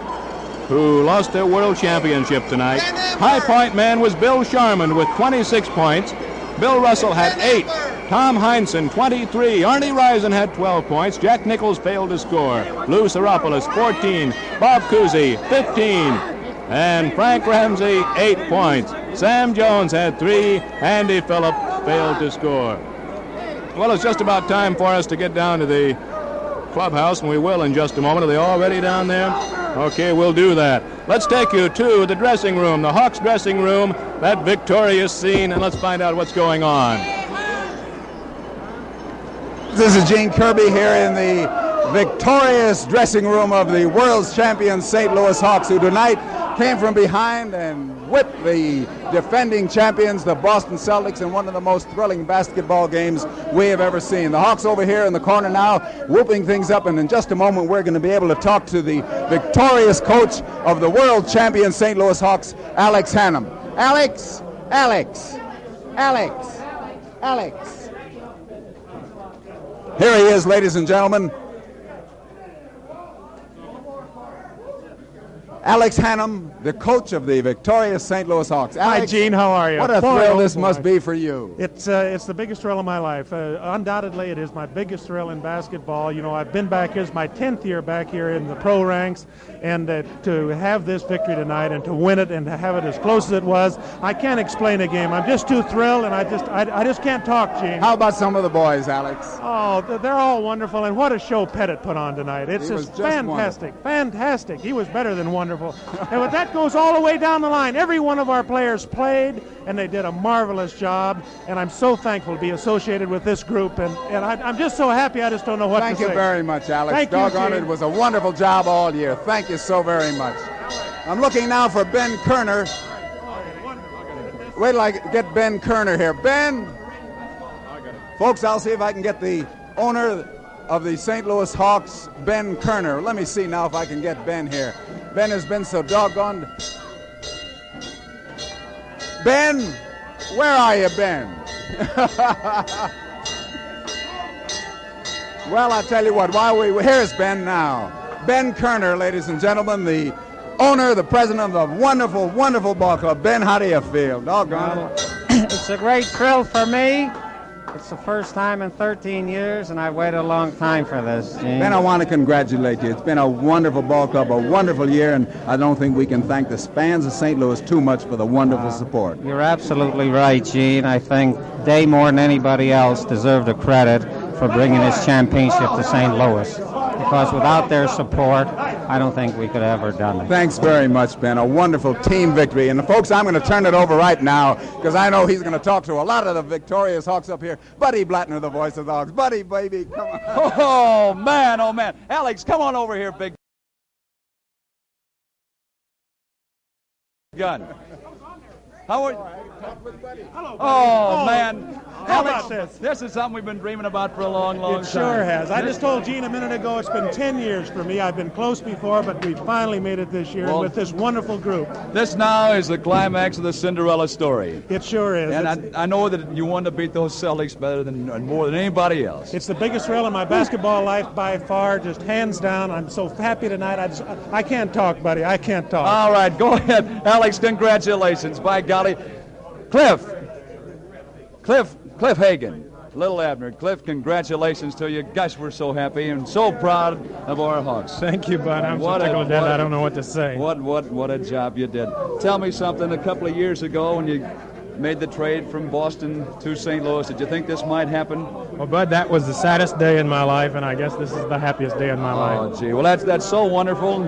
who lost their world championship tonight. High point man was Bill Sharman with 26 points. Bill Russell had 8. Tom Heinsohn, 23. Arnie Risen had 12 points. Jack Nichols failed to score. Lou Tsioropoulos, 14. Bob Cousy, 15. And Frank Ramsey, 8 points. Sam Jones had 3. Andy Phillip failed to score. Well, it's just about time for us to get down to the clubhouse, and we will in just a moment. Are they all ready down there? Okay, we'll do that. Let's take you to the dressing room, the Hawks dressing room, that victorious scene, and let's find out what's going on. This is Gene Kirby here in the victorious dressing room of the world's champion St. Louis Hawks, who tonight came from behind and whipped the defending champions, the Boston Celtics, in one of the most thrilling basketball games we have ever seen. The Hawks over here in the corner now, whooping things up, and in just a moment we're going to be able to talk to the victorious coach of the world champion St. Louis Hawks, Alex Hannum. Alex, Alex, Alex, Alex. Here he is, ladies and gentlemen. Alex Hannum, the coach of the victorious St. Louis Hawks. Hi, Gene. How are you? What a Boy, thrill oh, this boy. must be for you. It's uh, it's the biggest thrill of my life. Uh, undoubtedly, it is my biggest thrill in basketball. You know, I've been back. here. It's my tenth year back here in the pro ranks, and uh, to have this victory tonight and to win it and to have it as close as it was, I can't explain the game. I'm just too thrilled, and I just I, I just can't talk, Gene. How about some of the boys, Alex? Oh, they're all wonderful, and what a show Pettit put on tonight. It's just just fantastic, fantastic. He was better than wonderful. and but that goes all the way down the line. Every one of our players played, and they did a marvelous job. And I'm so thankful to be associated with this group, and, and I, I'm just so happy. I just don't know what Thank to say. Thank you very much, Alex. Thank you, Doggone it, Gene. it was a wonderful job all year. Thank you so very much. I'm looking now for Ben Kerner. Wait till I get Ben Kerner here. Ben, folks, I'll see if I can get the owner of the St. Louis Hawks, Ben Kerner. Let me see now if I can get Ben here. Ben has been so doggone. Ben, where are you, Ben? Well, I tell you what, while we here's Ben now. Ben Kerner, ladies and gentlemen, the owner, the president of the wonderful, wonderful ball club. Ben, how do you feel? Doggone it. It's a great thrill for me. It's the first time in 13 years, and I've waited a long time for this. Gene. Ben, I want to congratulate you. It's been a wonderful ball club, a wonderful year, and I don't think we can thank the Spans of St. Louis too much for the wonderful support. You're absolutely right, Gene. I think they, more than anybody else, deserve the credit for bringing this championship to St. Louis. Because without their support, I don't think we could have ever done it. Thanks very much, Ben. A wonderful team victory. And the folks, I'm going to turn it over right now because I know he's going to talk to a lot of the victorious Hawks up here. Buddy Blattner, the voice of the Hawks. Buddy, baby, come on. Oh, man, oh, man. Alex, come on over here, big gun. How are Hello. Oh, man. How Alex, about this? is something we've been dreaming about for a long, long It time. It sure has. I just told Gene a minute ago it's been 10 years for me. I've been close before, but we finally made it this year Well- with this wonderful group. This now is the climax of the Cinderella story. It sure is. And I, I know that you want to beat those Celtics better than and more than anybody else. It's the biggest thrill in my basketball life by far, just hands down. I'm so happy tonight. I, just, I can't talk, buddy. I can't talk. All right, go ahead, Alex. Congratulations, by golly, Cliff, Cliff, Cliff Hagan, Little Abner, Cliff. Congratulations to you. Gosh, we're so happy and so proud of our Hawks. Thank you, bud. I'm What so tickled to death. what a- I don't know what to say. What, what, what a job you did. Tell me something. A couple of years ago, when you made the trade from Boston to St. Louis, did you think this might happen? Well, bud, that was the saddest day in my life, and I guess this is the happiest day in my oh, life. Oh, gee. Well, that's that's so wonderful.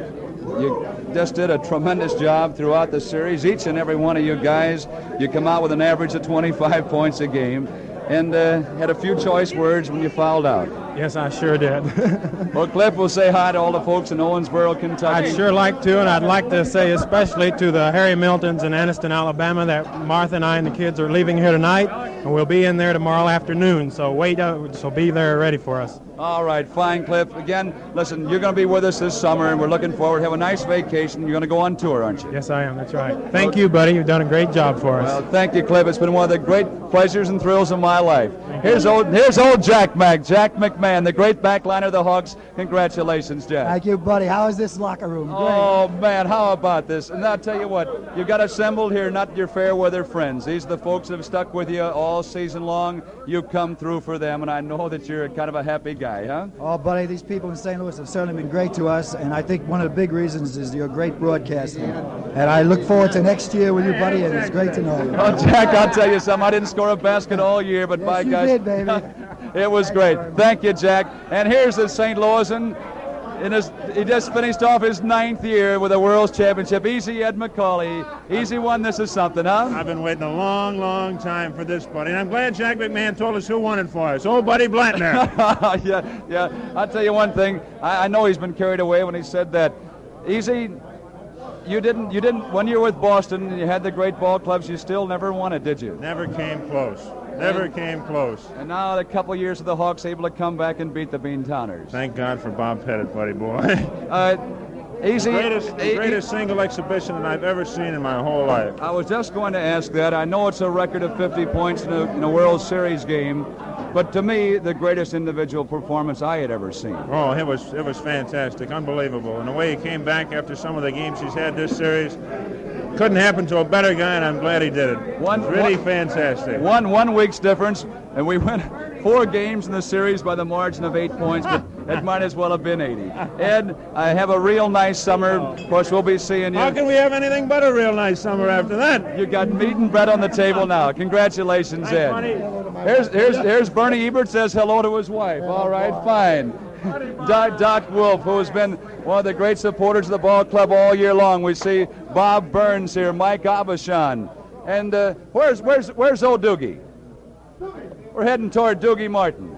You just did a tremendous job throughout the series. Each and every one of you guys, you come out with an average of 25 points a game, and uh, had a few choice words when you fouled out. Yes, I sure did. well, Cliff will say hi to all the folks in Owensboro, Kentucky. I'd sure like to, and I'd like to say especially to the Harry Miltons in Anniston, Alabama, that Martha and I and the kids are leaving here tonight, and we'll be in there tomorrow afternoon. So wait, uh, so be there ready for us. All right, fine, Cliff. Again, listen, you're going to be with us this summer, and we're looking forward. Have a nice vacation. You're going to go on tour, aren't you? Yes, I am. That's right. Thank you, buddy. You've done a great job for us. Well, thank you, Cliff. It's been one of the great pleasures and thrills of my life. Here's old, here's old Jack Mack, Jack McMahon, the great backliner of the Hawks. Congratulations, Jack. Thank you, buddy. How is this locker room? Great. Oh man, how about this? And I'll tell you what, you've got assembled here, not your fair weather friends. These are the folks that have stuck with you all season long. You come through for them, and I know that you're kind of a happy guy, huh? Oh, buddy, these people in St. Louis have certainly been great to us, and I think one of the big reasons is your great broadcasting. And I look forward to next year with you, buddy, and it's great to know you. Oh, Jack, I'll tell you something. I didn't score a basket all year, but yes, by you gosh, did, baby. it was great. Thank you, Jack. And here's the St. Louisan. In his, he just finished off his ninth year with a World's Championship. Easy Ed Macauley. Easy one. This is something, huh? I've been waiting a long, long time for this, buddy. And I'm glad Jack McMahon told us who won it for us. Old buddy Blattner. yeah, yeah. I'll tell you one thing. I, I know he's been carried away when he said that. Easy, you didn't, you didn't, when you were with Boston and you had the great ball clubs, you still never won it, did you? Never came close. Never came close. And now a couple years of the Hawks able to come back and beat the Beantowners. Thank God for Bob Pettit, buddy boy. uh, easy. The greatest, the greatest single exhibition that I've ever seen in my whole life. I was just going to ask that. I know it's a record of 50 points in a, in a World Series game, but to me, the greatest individual performance I had ever seen. Oh, it was it was fantastic, unbelievable, and the way he came back after some of the games he's had this series. Couldn't happen to a better guy, and I'm glad he did it. One, it's really one, fantastic. One one week's difference, and we went four games in the series by the margin of eight points, but it might as well have been 80. Ed, I have a real nice summer. Oh. Of course, we'll be seeing you. How can we have anything but a real nice summer after that? You got meat and bread on the table now. Congratulations, Ed. Here's, here's, here's Bernie Ebert says hello to his wife. All right, fine. Doc, Doc Wolf, who has been one of the great supporters of the ball club all year long. We see Bob Burns here, Mike Abishon. And uh, where's, where's, where's old Dugie? We're heading toward Dugie Martin,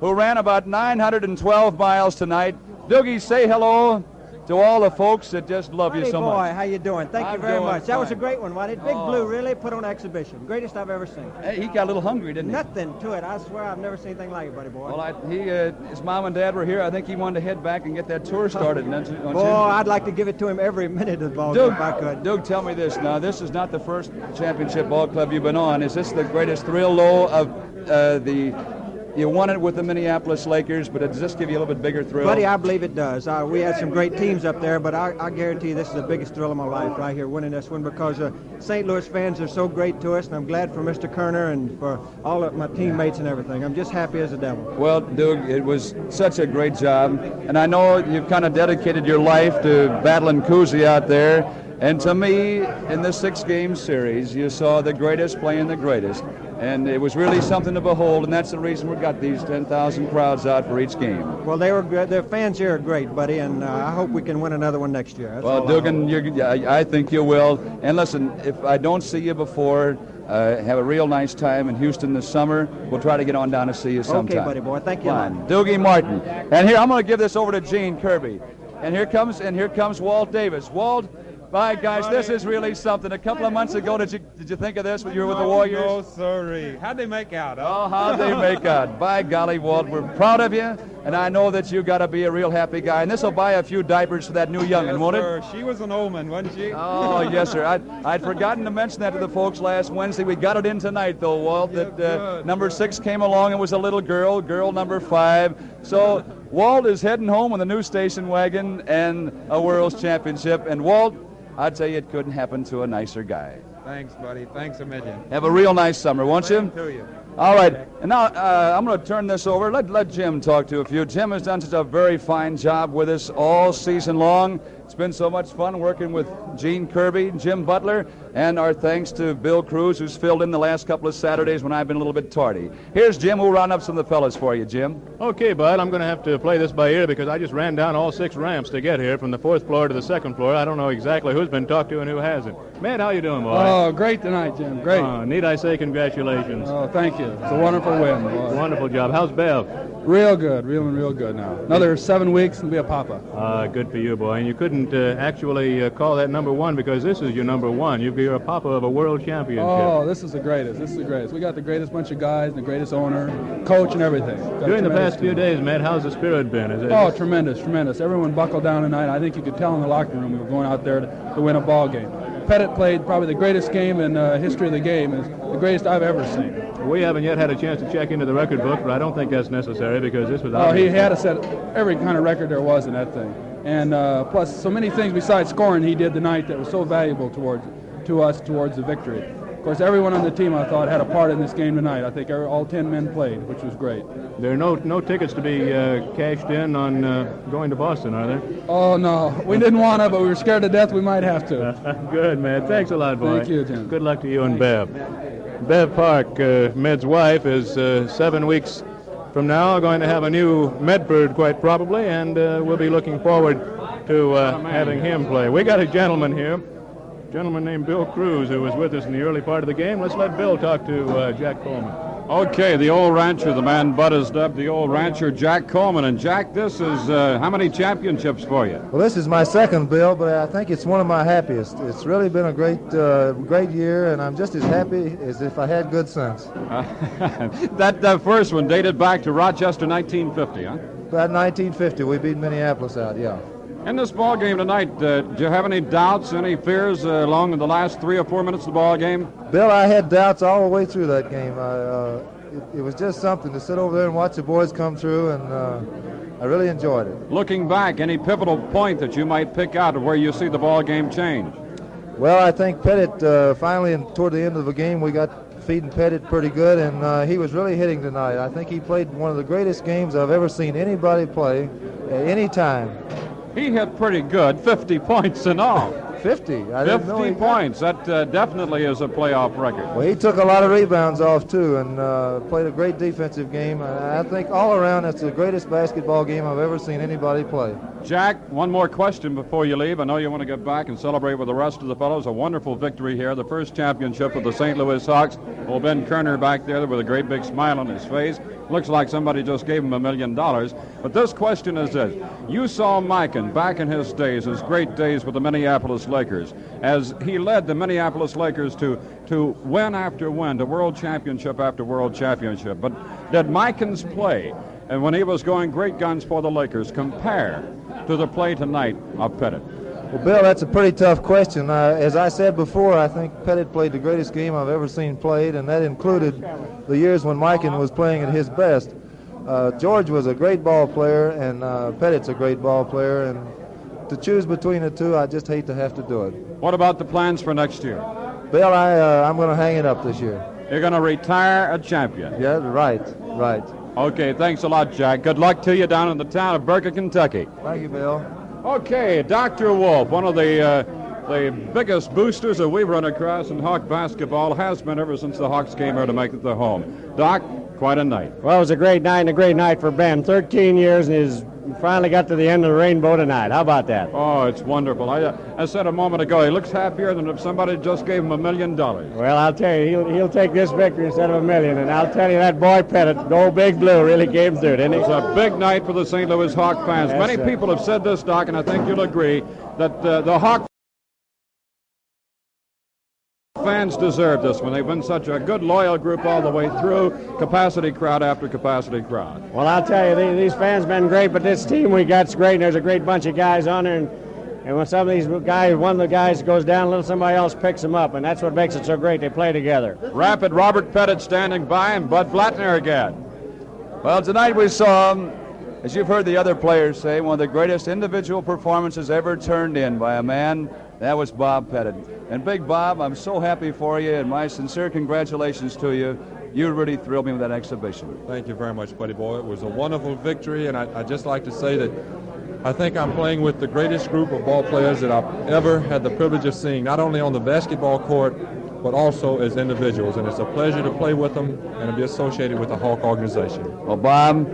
who ran about 912 miles tonight. Dugie, say hello to all the folks that just love you so boy, much. how you doing? Thank I'm you very much. That was a great one, wasn't it? Big Oh. Blue really put on exhibition. Greatest I've ever seen. Hey, he got a little hungry, didn't he? Nothing to it. I swear I've never seen anything like it, buddy boy. Well, I, he, uh, his mom and dad were here. I think he wanted to head back and get that tour started. You, boy. I'd like to give it to him every minute of the ball Doug, if I could. Doug, tell me this now. This is not the first championship ball club you've been on. Is this the greatest thrill, though, of uh, the? You won it with the Minneapolis Lakers, but does this give you a little bit bigger thrill? Buddy, I believe it does. Uh, we had some great teams up there, but I, I guarantee you this is the biggest thrill of my life right here, winning this one, because uh, St. Louis fans are so great to us, and I'm glad for Mr. Kerner and for all of my teammates and everything. I'm just happy as a devil. Well, Doug, it was such a great job, and I know you've kind of dedicated your life to battling Cousy out there. And to me, in this six-game series, you saw the greatest playing the greatest, and it was really something to behold. And that's the reason we got these 10,000 crowds out for each game. Well, they were good. The fans here are great, buddy, and uh, I hope we can win another one next year. That's well, I. Dugan, you're, I think you will. And listen, if I don't see you before, uh, have a real nice time in Houston this summer. We'll try to get on down to see you sometime. Okay, buddy boy. Thank you. Fine. Dugie Martin. And here I'm going to give this over to Gene Kirby. And here comes and here comes Walt Davis. Walt, my gosh, this is really something. A couple of months ago, did you did you think of this when you were with the Warriors? No, sorry. How'd they make out? Oh, how'd they make out? By golly, Walt, we're proud of you, and I know that you got to be a real happy guy. And this will buy a few diapers for that new youngin', yes, won't it? sir. She was an omen, wasn't she? Oh, yes, sir. I'd, I'd forgotten to mention that to the folks last Wednesday. We got it in tonight, though, Walt, that uh, number six came along and was a little girl, girl number five. So Walt is heading home with a new station wagon and a World's Championship. And Walt, I'd tell you it couldn't happen to a nicer guy. Thanks, buddy. Thanks a million. Have a real nice summer, won't you? To you. All right, and now uh, I'm going to turn this over. Let, let Jim talk to a few. Jim has done such a very fine job with us all season long. It's been so much fun working with Gene Kirby, Jim Butler, and our thanks to Bill Cruz, who's filled in the last couple of Saturdays when I've been a little bit tardy. Here's Jim, who'll round up some of the fellas for you, Jim. Okay, Bud, I'm going to have to play this by ear because I just ran down all six ramps to get here from the fourth floor to the second floor. I don't know exactly who's been talked to and who hasn't. Man, how you doing, boy? Oh, great tonight, Jim. Great. Uh, need I say congratulations? Oh, thank you. It's a wonderful win, boy. Wonderful job. How's Bev? Real good, real and real good now. Another seven weeks and be a papa. Uh, good for you, boy. And you couldn't uh, actually uh, call that number one because this is your number one. You've- You're a papa of a world championship. Oh, this is the greatest. This is the greatest. We got the greatest bunch of guys, and the greatest owner, coach, and everything. Got During the past few days, Matt, how's the spirit been? Is it, Oh, tremendous, tremendous. Everyone buckled down tonight. I think you could tell in the locker room we were going out there to, to win a ball game. Pettit played probably the greatest game in uh, history of the game. It's the greatest I've ever seen. We haven't yet had a chance to check into the record book, but I don't think that's necessary because this was Oh, he had to set every kind of record there was in that thing. And uh, plus, so many things besides scoring he did tonight that was so valuable towards to us towards the victory. Of course, everyone on the team I thought had a part in this game tonight. I think every, all ten men played, which was great. There are no no tickets to be uh, cashed in on uh, going to Boston, are there? Oh no, we didn't want to, but we were scared to death we might have to. Good, man. Thanks a lot, boy. Thank you, Jim. Good luck to you and Bev. Bev Park, uh, Med's wife, is uh, seven weeks from now going to have a new Medford, quite probably, and uh, we'll be looking forward to uh, having him play. We got a gentleman here, a gentleman named Bill Cruz, who was with us in the early part of the game. Let's let Bill talk to uh, Jack Coleman. Okay, the old rancher, the man Bud has dubbed the old rancher, Jack Coleman. And Jack, this is uh, how many championships for you? Well, this is my second bill, but I think it's one of my happiest. It's really been a great, uh, great year, and I'm just as happy as if I had good sense. that, that first one dated back to Rochester 1950, huh? About 1950, we beat Minneapolis out. Yeah. In this ball game tonight, uh, do you have any doubts, any fears uh, along in the last three or four minutes of the ball game? Bill, I had doubts all the way through that game. I, uh, it, it was just something to sit over there and watch the boys come through, and uh, I really enjoyed it. Looking back, any pivotal point that you might pick out of where you see the ball game change? Well, I think Pettit uh, finally, in, toward the end of the game, we got feeding Pettit pretty good, and uh, he was really hitting tonight. I think he played one of the greatest games I've ever seen anybody play at any time. He hit pretty good, 50 points in all. 50. I didn't know 50 he got- points. That uh, definitely is a playoff record. Well, he took a lot of rebounds off too, and uh, played a great defensive game. I I think all around, it's the greatest basketball game I've ever seen anybody play. Jack, one more question before you leave. I know you want to get back and celebrate with the rest of the fellows. A wonderful victory here, the first championship of the St. Louis Hawks. Old Ben Kerner back there with a great big smile on his face. Looks like somebody just gave him a million dollars. But this question is this. You saw Mikan back in his days, his great days with the Minneapolis Lakers, as he led the Minneapolis Lakers to, to win after win, to world championship after world championship. But did Mikan's play, and when he was going great guns for the Lakers, compare to the play tonight of Pettit? Well, Bill, that's a pretty tough question. Uh, as I said before, I think Pettit played the greatest game I've ever seen played, and that included the years when Mikan was playing at his best. Uh, George was a great ball player, and uh, Pettit's a great ball player, and to choose between the two, I just hate to have to do it. What about the plans for next year? Bill, I, uh, I'm going to hang it up this year. You're going to retire a champion. Yeah, right, right. Okay, thanks a lot, Jack. Good luck to you down in the town of Burke, Kentucky. Thank you, Bill. Okay, Dr. Wolf, one of the uh, the biggest boosters that we've run across in Hawk basketball, has been ever since the Hawks came here to make it their home. Doc, quite a night. Well, it was a great night and a great night for Ben. 13 years and he's finally got to the end of the rainbow tonight. How about that? Oh, it's wonderful. I, uh, I said a moment ago, he looks happier than if somebody just gave him a million dollars. Well, I'll tell you, he'll, he'll take this victory instead of a million. And I'll tell you, that boy Pettit, old Big Blue, really came through, didn't he? It's a big night for the St. Louis Hawk fans. Yes, Many sir. people have said this, Doc, and I think you'll agree that uh, the Hawk fans deserve this one. They've been such a good, loyal group all the way through, capacity crowd after capacity crowd. Well, I'll tell you, these fans been great, but this team we got's great. And there's a great bunch of guys on there, and, and when some of these guys, one of the guys goes down a little, somebody else picks them up, and that's what makes it so great. They play together. Rapid Robert Pettit standing by, and Bud Blattner again. Well, tonight we saw, um, as you've heard the other players say, one of the greatest individual performances ever turned in by a man. That was Bob Pettit. And Big Bob, I'm so happy for you, and my sincere congratulations to you. You really thrilled me with that exhibition. Thank you very much, buddy boy. It was a wonderful victory, and I, I'd just like to say that I think I'm playing with the greatest group of ball players that I've ever had the privilege of seeing, not only on the basketball court, but also as individuals. And it's a pleasure to play with them and to be associated with the Hawk organization. Well, Bob,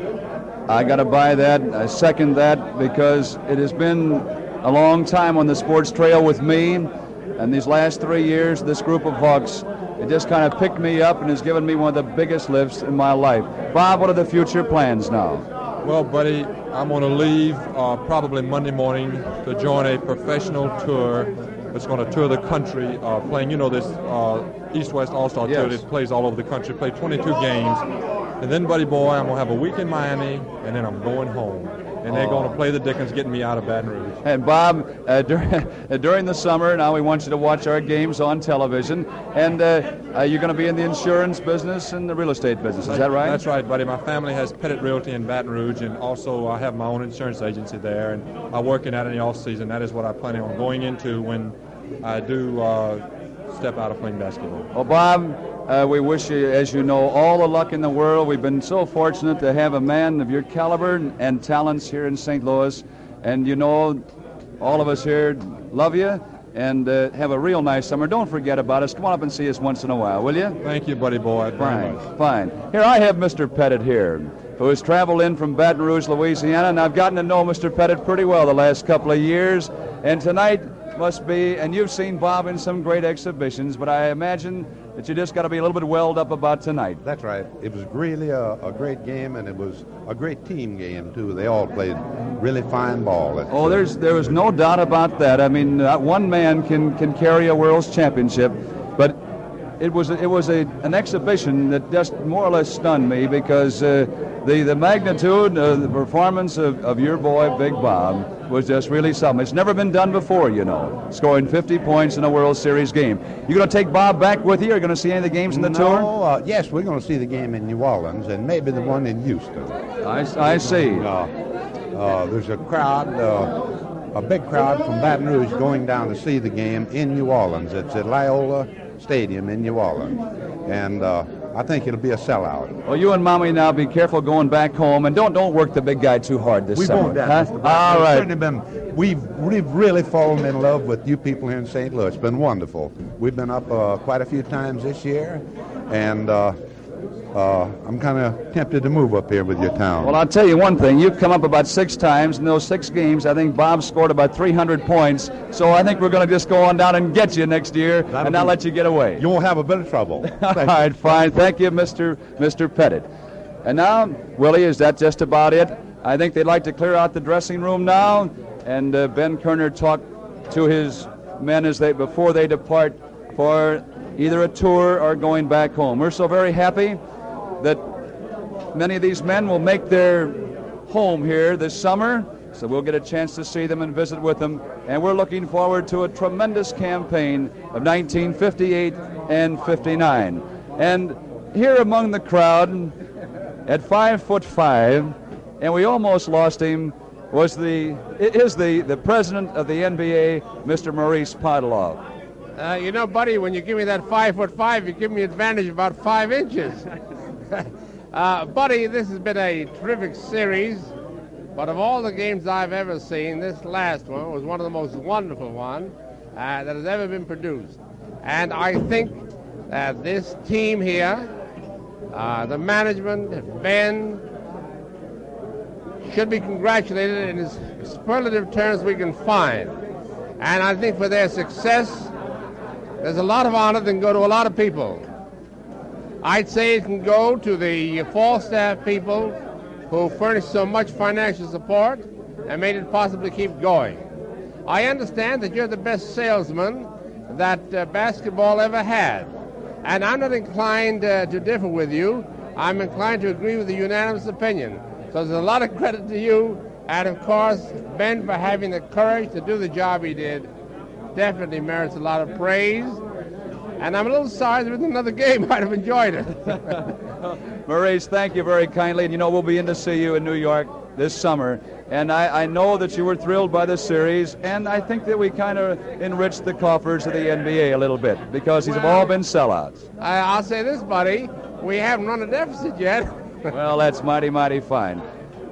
I got to buy that. I second that because it has been a long time on the sports trail with me. And these last three years, this group of Hawks it just kind of picked me up and has given me one of the biggest lifts in my life. Bob, what are the future plans now? Well, buddy, I'm going to leave uh, probably Monday morning to join a professional tour that's going to tour the country, uh, playing, you know, this uh, East-West All-Star Yes. tour that plays all over the country, play 22 games. And then, buddy boy, I'm going to have a week in Miami, and then I'm going home. And they're Oh. going to play the Dickens, getting me out of Baton Rouge. And Bob, uh, dur- uh, during the summer, now we want you to watch our games on television. And uh, uh, you're going to be in the insurance business and the real estate business. Is that right? That's right, buddy. My family has Pettit Realty in Baton Rouge, and also I have my own insurance agency there, and I work in that in the off season. That is what I plan on going into when I do uh, step out of playing basketball. Well, Bob, uh, we wish you, as you know, all the luck in the world. We've been so fortunate to have a man of your caliber and talents here in St. Louis. And you know, all of us here love you and uh, have a real nice summer. Don't forget about us. Come on up and see us once in a while, will you? Thank you, buddy boy. Fine, fine. Here, I have Mr. Pettit here, who has traveled in from Baton Rouge, Louisiana, and I've gotten to know Mr. Pettit pretty well the last couple of years. And tonight must be, and you've seen Bob in some great exhibitions, but I imagine that you just got to be a little bit welled up about tonight. That's right. It was really a, a great game, and it was a great team game too. They all played really fine ball. Oh, there's there was no doubt about that. I mean, uh, one man can can carry a world's championship, but it was it was a an exhibition that just more or less stunned me because uh, the the magnitude of the performance of, of your boy Big Bob was just really something. It's never been done before, you know, scoring 50 points in a World Series game. You going to take Bob back with you? Are you going to see any of the games in the no, tour? Uh, yes, we're going to see the game in New Orleans and maybe the one in Houston. I, I see. Uh, uh, there's a crowd, uh, a big crowd from Baton Rouge going down to see the game in New Orleans. It's at Loyola Stadium in New Orleans, and uh, I think it'll be a sellout. Well, you and Mommy now be careful going back home, and don't don't work the big guy too hard this we summer. won't, huh? All right. been, we've, we've really fallen in love with you people here in St. Louis. It's been wonderful. We've been up uh, quite a few times this year, and uh, uh, I'm kind of tempted to move up here with your town. Well, I'll tell you one thing. You've come up about six times. In those six games, I think Bob scored about 300 points. So I think we're going to just go on down and get you next year and not let you get away. You won't have a bit of trouble. All right, fine. Thank you, Mr. Mr. Pettit. And now, Willie, is that just about it? I think they'd like to clear out the dressing room now, and uh, Ben Kerner talk to his men as they before they depart for either a tour or going back home. We're so very happy that many of these men will make their home here this summer, so we'll get a chance to see them and visit with them. And we're looking forward to a tremendous campaign of 1958 and 59. And here among the crowd, at five foot five, and we almost lost him, was the is the the president of the NBA, Mr. Maurice Podoloff. Uh, you know, buddy, when you give me that five foot five, you give me advantage about five inches. uh, buddy, this has been a terrific series, but of all the games I've ever seen, this last one was one of the most wonderful ones uh, that has ever been produced. And I think that this team here, uh, the management, Ben, should be congratulated in as superlative terms we can find. And I think for their success, there's a lot of honor that can go to a lot of people. I'd say it can go to the Falstaff people who furnished so much financial support and made it possible to keep going. I understand that you're the best salesman that uh, basketball ever had. And I'm not inclined uh, to differ with you. I'm inclined to agree with the unanimous opinion. So there's a lot of credit to you, and of course, Ben for having the courage to do the job he did. Definitely merits a lot of praise. And I'm a little sorry there isn't another game. I'd have enjoyed it. Maurice, thank you very kindly. And you know, we'll be in to see you in New York this summer. And I, I know that you were thrilled by the series, and I think that we kind of enriched the coffers of the NBA a little bit because these have all been sellouts. I, I'll say this, buddy. We haven't run a deficit yet. well, that's mighty, mighty fine.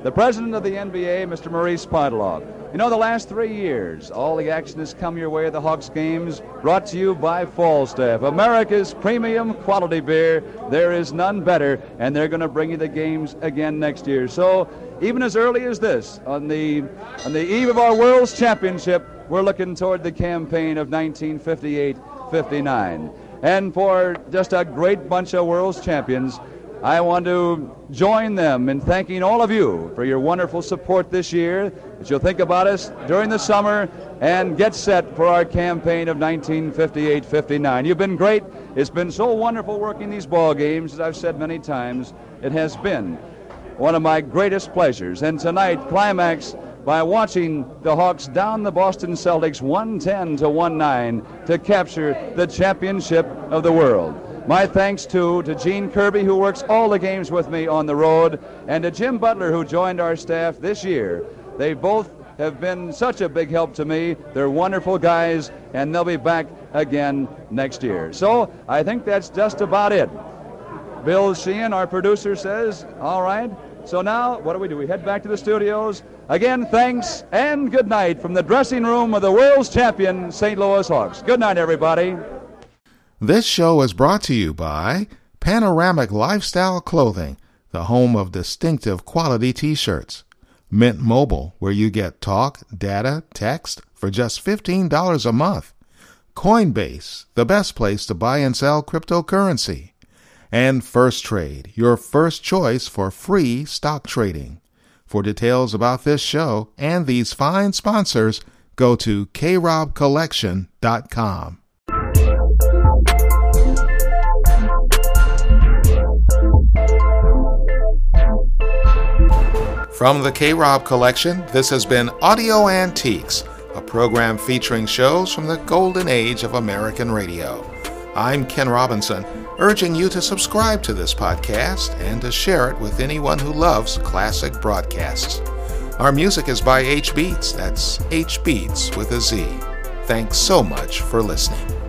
The president of the NBA, Mr. Maurice Podoloff. You know, the last three years, all the action has come your way at the Hawks games, brought to you by Falstaff, America's premium quality beer. There is none better, and they're going to bring you the games again next year. So, even as early as this, on the on the eve of our World's Championship, we're looking toward the campaign of 1958-59. and for just a great bunch of world's champions. I want to join them in thanking all of you for your wonderful support this year, that you'll think about us during the summer and get set for our campaign of 1958-59. You've been great. It's been so wonderful working these ball games, as I've said many times. It has been one of my greatest pleasures. And tonight, climax by watching the Hawks down the Boston Celtics 110 to 19 to capture the championship of the world. My thanks too to Gene Kirby, who works all the games with me on the road, and to Jim Butler, who joined our staff this year. They both have been such a big help to me. They're wonderful guys, and they'll be back again next year. So I think that's just about it. Bill Sheehan, our producer, says, All right. So now, what do we do? We head back to the studios. Again, thanks and good night from the dressing room of the world's champion St. Louis Hawks. Good night, everybody. This show is brought to you by Panoramic Lifestyle Clothing, the home of distinctive quality t shirts. Mint Mobile, where you get talk, data, text for just $15 a month. Coinbase, the best place to buy and sell cryptocurrency. And Firstrade, your first choice for free stock trading. For details about this show and these fine sponsors, go to krobcollection.com. From the KRob Collection, this has been Audio Antiques, a program featuring shows from the golden age of American radio. I'm Ken Robinson, urging you to subscribe to this podcast and to share it with anyone who loves classic broadcasts. Our music is by H Beats, that's H Beats with a Z. Thanks so much for listening.